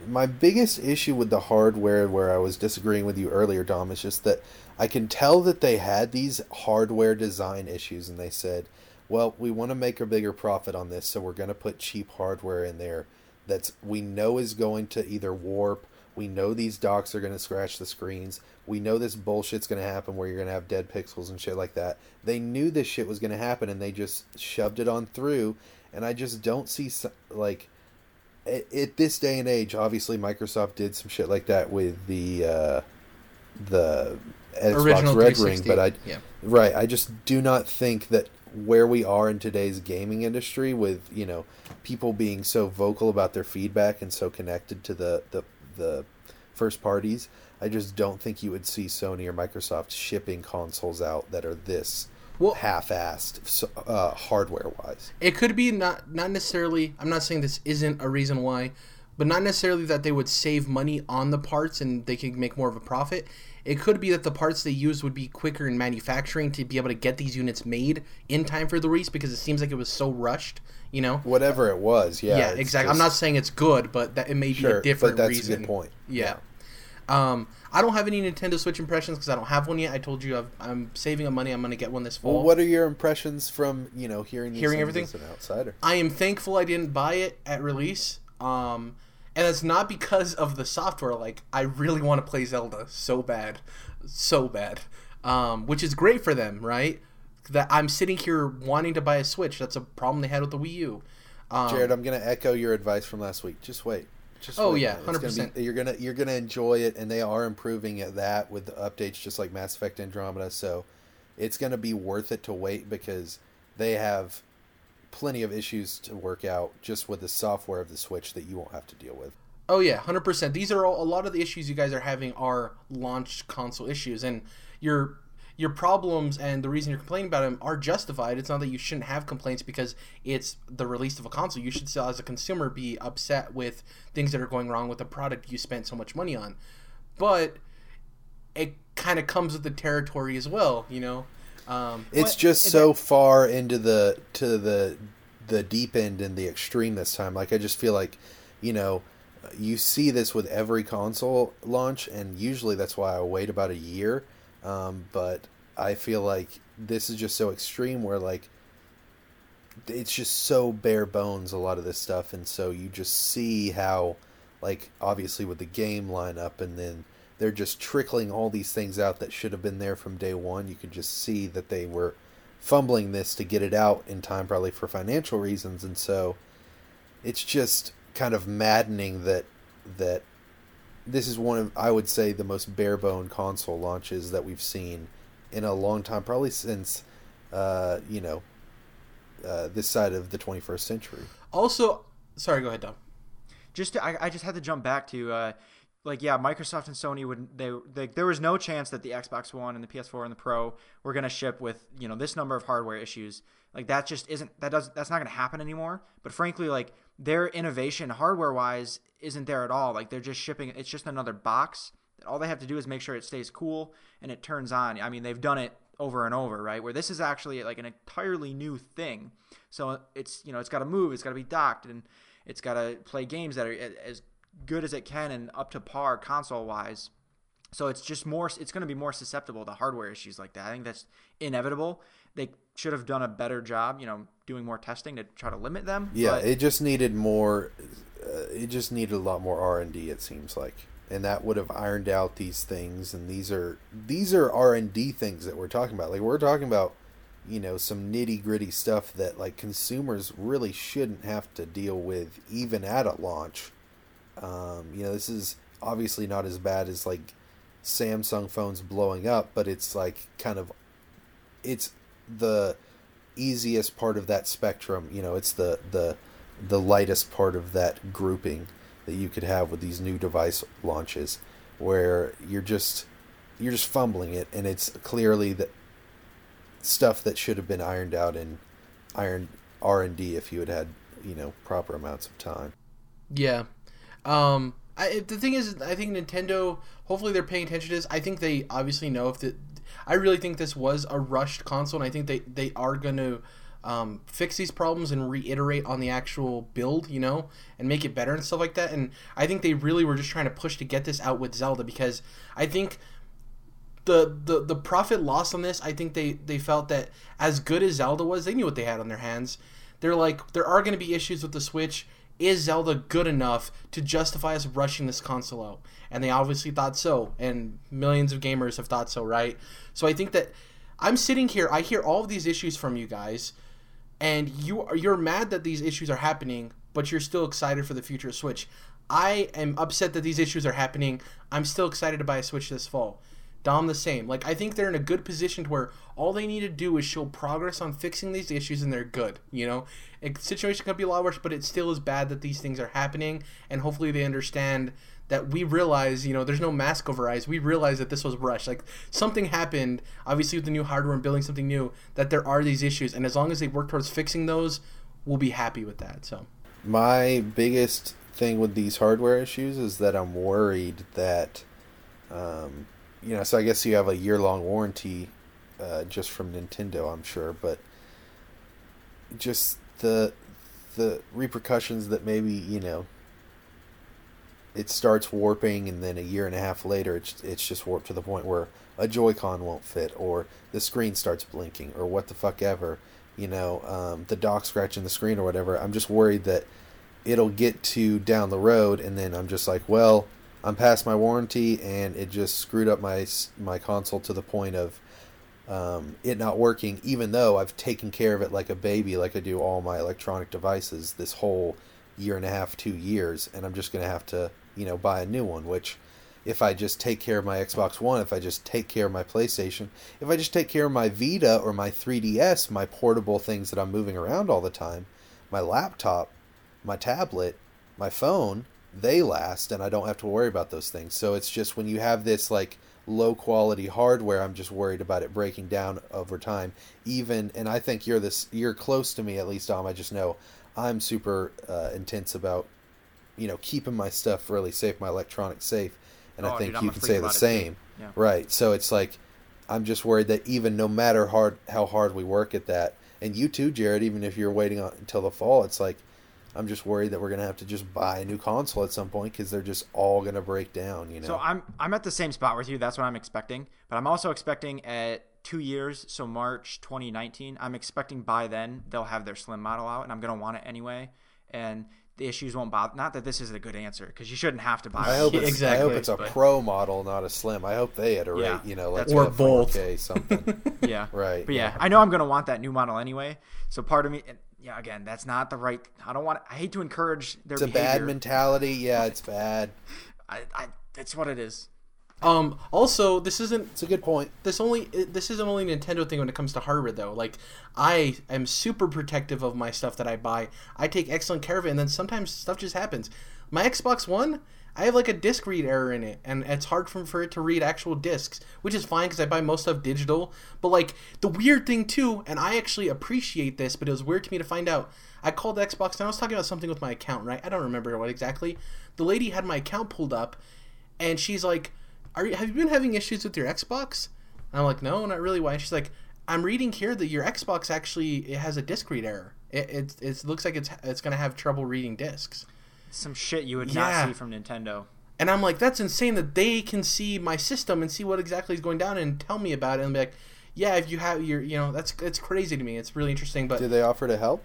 my biggest issue with the hardware, where I was disagreeing with you earlier, Dom, is just that I can tell that they had these hardware design issues, and they said, "Well, we want to make a bigger profit on this, so we're going to put cheap hardware in there." That's we know is going to either warp we know these docks are going to scratch the screens. We know this bullshit's going to happen where you're going to have dead pixels and shit like that. They knew this shit was going to happen and they just shoved it on through. And I just don't see, like, at, this day and age, obviously Microsoft did some shit like that with the, uh, the Xbox Original Red Ring, but I, yeah. right, I just do not think that where we are in today's gaming industry with you know people being so vocal about their feedback and so connected to the the the first parties. I just don't think you would see Sony or Microsoft shipping consoles out that are this well, half-assed uh, hardware-wise. It could be not not necessarily. I'm not saying this isn't a reason why, but not necessarily that they would save money on the parts and they could make more of a profit. It could be that the parts they use would be quicker in manufacturing to be able to get these units made in time for the release because it seems like it was so rushed you know? Whatever it was yeah yeah exactly. Just... i'm not saying it's good but that it may be sure, a different but that's reason a good point. Yeah, yeah. um i don't have any nintendo switch impressions because i don't have one yet. I told you i am saving up money. I'm going to get one this fall. well, what are your impressions from you know hearing hearing everything? as an outsider? I am thankful i didn't buy it at release. Um and it's not because of the software like i really want to play zelda so bad so bad um which is great for them right that I'm sitting here wanting to buy a Switch. That's a problem they had with the Wii U. Um, Jared, I'm going to echo your advice from last week. Just wait. Just Oh, wait, yeah, gonna 100%. be- you're gonna you're gonna enjoy it, and they are improving at that with the updates, just like Mass Effect Andromeda. So it's gonna be worth it to wait because they have plenty of issues to work out just with the software of the Switch that you won't have to deal with. Oh yeah, hundred percent. These are all, a lot of the issues you guys are having are launch console issues, and your your problems and the reason you're complaining about them are justified. It's not that you shouldn't have complaints because it's the release of a console. You should still, as a consumer, be upset with things that are going wrong with the product you spent so much money on. But it kind of comes with the territory as well, you know. Um, It's What- just so far into the to the the deep end and the extreme this time. Like I just feel like, you know, you see this with every console launch, and usually that's why I wait about a year. Um, but I feel like this is just so extreme where like it's just so bare bones a lot of this stuff, and so you just see how, like obviously with the game lineup, and then they're just trickling all these things out that should have been there from day one. You could just see that they were fumbling this to get it out in time, probably for financial reasons, and so it's just kind of maddening that that this is one of I would say the most bare bone console launches that we've seen in a long time, probably since uh, you know uh, this side of the 21st century. also, sorry, go ahead, Dom. just I, I just had to jump back to uh, like yeah microsoft and sony would they, they there was no chance that the xbox one and the ps4 and the pro were going to ship with you know this number of hardware issues. Like that just isn't that does that's not going to happen anymore. But frankly like their innovation hardware wise isn't there at all. Like they're just shipping it's just another box all they have to do is make sure it stays cool and it turns on. I mean they've done it over and over right? Where this is actually like an entirely new thing. So it's you know it's got to move it's got to be docked and it's got to play games that are as good as it can and up to par console wise. So it's just more. It's going to be more susceptible to hardware issues like that. I think that's inevitable. They should have done a better job, you know, doing more testing to try to limit them. Yeah, but- it just needed more. Uh, it just needed a lot more R and D. It seems like, and that would have ironed out these things. And these are these are R and D things that we're talking about. Like we're talking about, you know, some nitty gritty stuff that like consumers really shouldn't have to deal with even at a launch. Um, you know, this is obviously not as bad as like Samsung phones blowing up, but it's like kind of it's the easiest part of that spectrum. You know, it's the the the lightest part of that grouping that you could have with these new device launches, where you're just you're just fumbling it, and it's clearly the stuff that should have been ironed out in iron R and D if you had had you know proper amounts of time. Yeah. Um, I, the thing is, I think Nintendo. Hopefully, they're paying attention to this. I think they obviously know if the. I really think this was a rushed console, and I think they they are going to um, fix these problems and reiterate on the actual build, you know, and make it better and stuff like that. And I think they really were just trying to push to get this out with Zelda because I think the the the profit loss on this, I think they they felt that as good as Zelda was, they knew what they had on their hands. They're like there are going to be issues with the Switch. Is Zelda good enough to justify us rushing this console out? And they obviously thought so, and millions of gamers have thought so, right? So I think that I'm sitting here, I hear all of these issues from you guys, and you are you're mad that these issues are happening, but you're still excited for the future of Switch. I am upset that these issues are happening. I'm still excited to buy a Switch this fall. Dom the same. Like I think they're in a good position to where all they need to do is show progress on fixing these issues and they're good. You know, a situation could be a lot worse, but it still is bad that these things are happening. And hopefully they understand that we realize, you know, there's no mask over eyes. We realize that this was rushed. Like something happened, obviously with the new hardware and building something new, that there are these issues. And as long as they work towards fixing those, we'll be happy with that. So My biggest thing with these hardware issues is that I'm worried that, um, you know, so I guess you have a year long warranty uh, just from Nintendo, I'm sure, but just the the repercussions that maybe you know it starts warping and then a year and a half later it's it's just warped to the point where a Joy-Con won't fit or the screen starts blinking or what the fuck ever, you know, um, the dock scratching the screen or whatever. I'm just worried that it'll get to down the road and then I'm just like, well, I'm past my warranty and it just screwed up my my console to the point of um, it not working, even though I've taken care of it like a baby, like I do all my electronic devices this whole year and a half, two years, and I'm just to have to, you know, buy a new one. Which, if I just take care of my Xbox One, if I just take care of my PlayStation, if I just take care of my Vita or my 3DS, my portable things that I'm moving around all the time, my laptop, my tablet, my phone, they last, and I don't have to worry about those things. So it's just when you have this like low quality hardware, I'm just worried about it breaking down over time. Even, and I think you're this, you're close to me at least, Dom. I just know I'm super uh, intense about, you know, keeping my stuff really safe, my electronics safe, and Oh, I think dude, you can say the about it, too. same, Yeah. right? So it's like, I'm just worried that even no matter hard how hard we work at that, and you too, Jared, even if you're waiting on, until the fall, it's like. I'm just worried that we're gonna have to just buy a new console at some point because they're just all gonna break down. You know. So I'm I'm at the same spot with you. That's what I'm expecting. But I'm also expecting at two years, so March 2019. I'm expecting by then they'll have their slim model out, and I'm gonna want it anyway. And the issues won't bother. Not that this is a good answer because you shouldn't have to buy. I hope one. it's, I hope it's a but- pro model, not a slim. I hope they iterate. Yeah, you know, let's that's- Or go both. 4K something. yeah, Right, But yeah, yeah. I know I'm gonna want that new model anyway. So part of me, and yeah, again, that's not the right. I don't want. I hate to encourage their it's a behavior. bad mentality. Yeah, it's bad. I, I, that's what it is. Um. Also, this isn't It's a good point. this only this isn't only a Nintendo thing when it comes to hardware though. Like I am super protective of my stuff that I buy. I take excellent care of it, and then sometimes stuff just happens. My Xbox One, I have like a disc read error in it, and it's hard for, for it to read actual discs, which is fine because I buy most stuff digital. But like the weird thing too, and I actually appreciate this, but it was weird to me to find out. I called Xbox and I was talking about something with my account, right? I don't remember what exactly. The lady had my account pulled up, and she's like, "Are you have you been having issues with your Xbox?" And I'm like, "No, not really." Why? And she's like, "I'm reading here that your Xbox actually it has a disk read error. It it, it looks like it's it's gonna have trouble reading discs." Some shit you would Yeah. not see from Nintendo. And I'm like, that's insane that they can see my system and see what exactly is going down and tell me about it and be like, yeah, if you have your, you know, that's it's crazy to me. It's really interesting, but Did they offer to help?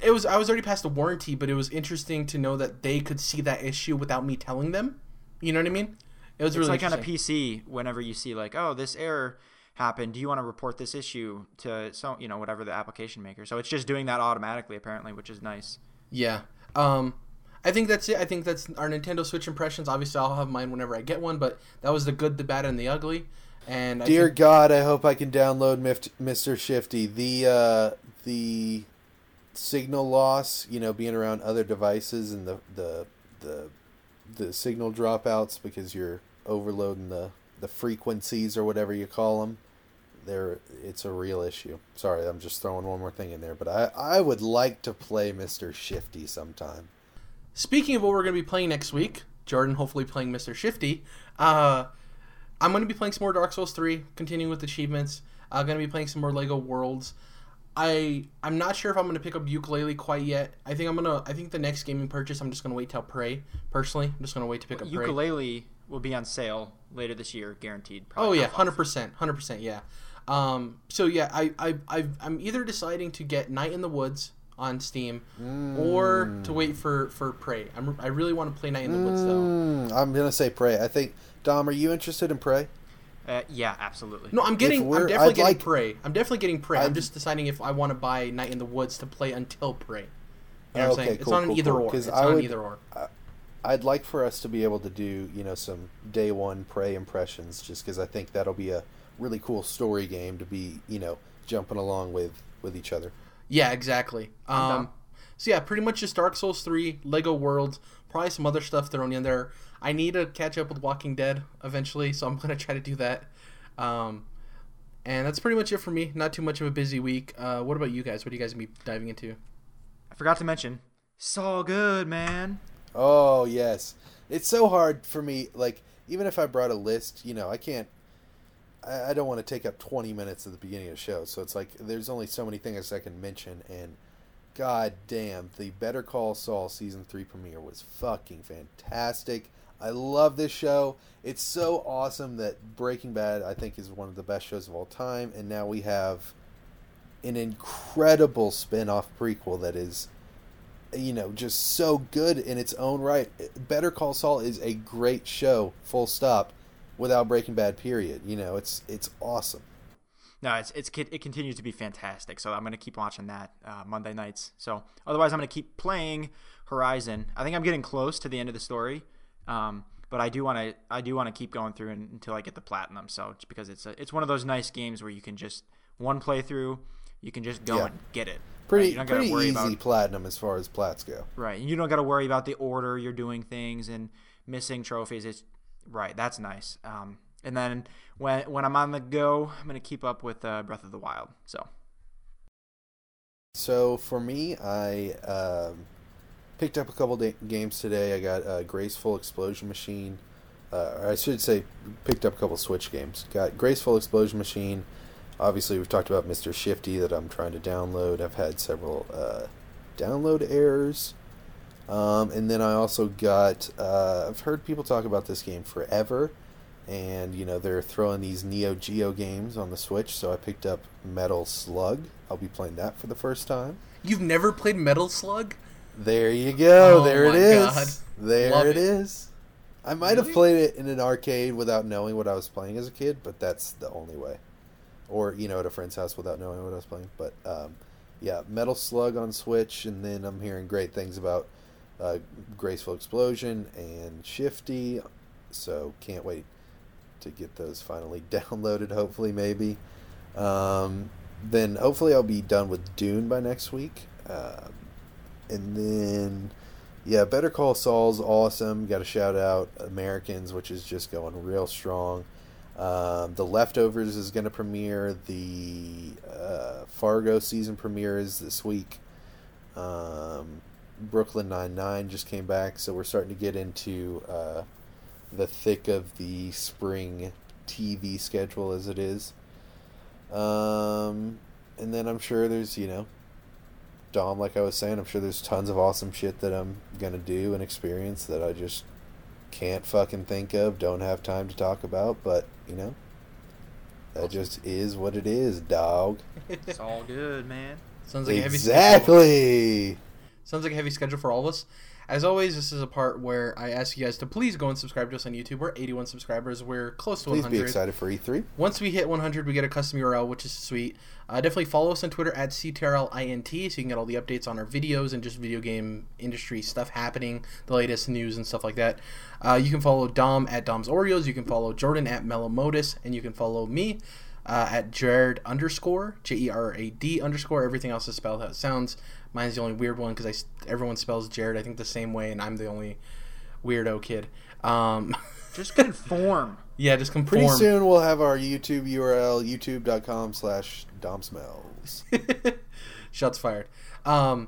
it was I was already past the warranty, but it was interesting to know that they could see that issue without me telling them. You know what I mean? It was It's really like on a. PC. Whenever you see like, oh, this error happened, do you want to report this issue to so you know whatever the application maker? So it's just doing that automatically apparently, which is nice. Yeah. Um, I think that's it. I think that's our Nintendo Switch impressions. Obviously, I'll have mine whenever I get one, but that was the good, the bad, and the ugly. And I Dear think- God, I hope I can download Mr. Shifty. The uh, the signal loss, you know, being around other devices and the the the the signal dropouts because you're overloading the the frequencies or whatever you call them. There, it's a real issue. Sorry, I'm just throwing one more thing in there, but I I would like to play Mr. Shifty sometime. Speaking of what we're going to be playing next week, Jordan hopefully playing Mr. Shifty. Uh, I'm going to be playing some more Dark Souls 3, continuing with achievements. I'm going to be playing some more Lego Worlds. I I'm not sure if I'm going to pick up Yooka-Laylee quite yet. I think I'm gonna. I think the next gaming purchase, I'm just going to wait till Prey. Personally, I'm just going to wait to pick up Prey. Yooka-Laylee will be on sale later this year, guaranteed. Oh yeah, hundred percent, hundred percent, yeah. Um, so yeah, I I i I'm either deciding to get Night in the Woods on Steam, or to wait for for Prey. I'm I really want to play Night in the Woods though. Mm, I'm gonna say Prey. I think Dom, are you interested in Prey? Uh, yeah, absolutely. No, I'm getting. I'm definitely I'd getting like- Prey. I'm definitely getting Prey. I'm I'd- just deciding if I want to buy Night in the Woods to play until Prey. You know what I'm Okay, saying? It's cool, not an cool, either cool. or. 'Cause It's I not would, either or. I'd like for us to be able to do, you know, some day one Prey impressions, just because I think that'll be a really cool story game to be, you know, jumping along with with each other. Yeah, exactly. Um, so yeah, pretty much just Dark Souls three, Lego Worlds, probably some other stuff thrown in there. I need to catch up with Walking Dead eventually, so I'm gonna try to do that. Um, and that's pretty much it for me. Not too much of a busy week. Uh, what about you guys? What are you guys gonna be diving into? I forgot to mention. So good, man. Oh yes, it's so hard for me. Like even if I brought a list, you know, I can't. I, I don't want to take up twenty minutes at the beginning of the show, so it's like there's only so many things I can mention. And god damn, the Better Call Saul season three premiere was fucking fantastic. I love this show. It's so awesome that Breaking Bad I think is one of the best shows of all time, and now we have an incredible spin-off prequel that is you know, just so good in its own right. Better Call Saul is a great show, full stop, without Breaking Bad. Period. You know, it's it's awesome. No, it's it's it continues to be fantastic. So I'm gonna keep watching that uh, Monday nights. So otherwise, I'm gonna keep playing Horizon. I think I'm getting close to the end of the story, um, but I do want to I do want to keep going through and, until I get the platinum. So just because it's a, it's one of those nice games where you can just one playthrough, you can just go Yeah. and get it. Pretty right? Pretty easy about platinum as far as plats go. right. and You don't got to worry about the order you're doing things and missing trophies. It's right. That's nice. Um, and then when when I'm on the go, I'm gonna keep up with uh, Breath of the Wild. So So for me, I um, picked up a couple da- games today. I got uh, Graceful Explosion Machine. Uh, I should say, picked up a couple Switch games. Got Graceful Explosion Machine. Obviously, we've talked about Mr. Shifty that I'm trying to download. I've had several uh, download errors. Um, and then I also got. Uh, I've heard people talk about this game forever, and you know they're throwing these Neo Geo games on the Switch. So I picked up Metal Slug. I'll be playing that for the first time. You've never played Metal Slug? There you go. Oh there it is. God. There Love it it. is. I might have played it in an arcade without knowing what I was playing as a kid, but that's the only way. Or you know, at a friend's house without knowing what I was playing. But um, yeah, Metal Slug on Switch, and then I'm hearing great things about uh, Graceful Explosion and Shifty. So can't wait to get those finally downloaded. Hopefully, maybe. Um, then hopefully I'll be done with Dune by next week. Um, and then yeah, Better Call Saul's awesome. Got to shout out Americans, which is just going real strong. Um, the Leftovers is going to premiere. The uh, Fargo season premiere is this week. Um, Brooklyn Nine Nine just came back, so we're starting to get into uh, the thick of the spring TV schedule as it is. Um, and then I'm sure there's you know Dom, like I was saying, I'm sure there's tons of awesome shit that I'm gonna do and experience that I just can't fucking think of, don't have time to talk about, but you know, that just is what it is, dog. it's all good, man. Sounds like a heavy. Exactly. Sounds like a heavy schedule for all of us. As always, this is a part where I ask you guys to please go and subscribe to us on YouTube. We're 81 subscribers. We're close to Please 100. be excited for E E3. Once we hit 100, we get a custom URL, which is sweet. Uh, definitely follow us on Twitter at CTRLINT so you can get all the updates on our videos and just video game industry stuff happening, the latest news and stuff like that. Uh, you can follow Dom at Dom's Oreos. You can follow Jordan at Melomodus. And you can follow me uh, at Jared underscore, J E R A D underscore. Everything else is spelled how it sounds. Mine's the only weird one because everyone spells Jared, I think, the same way, and I'm the only weirdo kid. Um, Just conform. yeah, just conform. Pretty soon we'll have our YouTube URL, youtube.com slash domsmells. Shots fired. Um,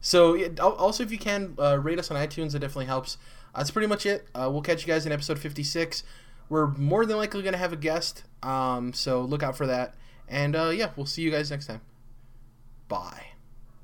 so yeah, also, if you can uh, rate us on iTunes, it definitely helps. Uh, that's pretty much it. Uh, we'll catch you guys in episode 56. We're more than likely going to have a guest, um, so look out for that. And uh, yeah, we'll see you guys next time. Bye.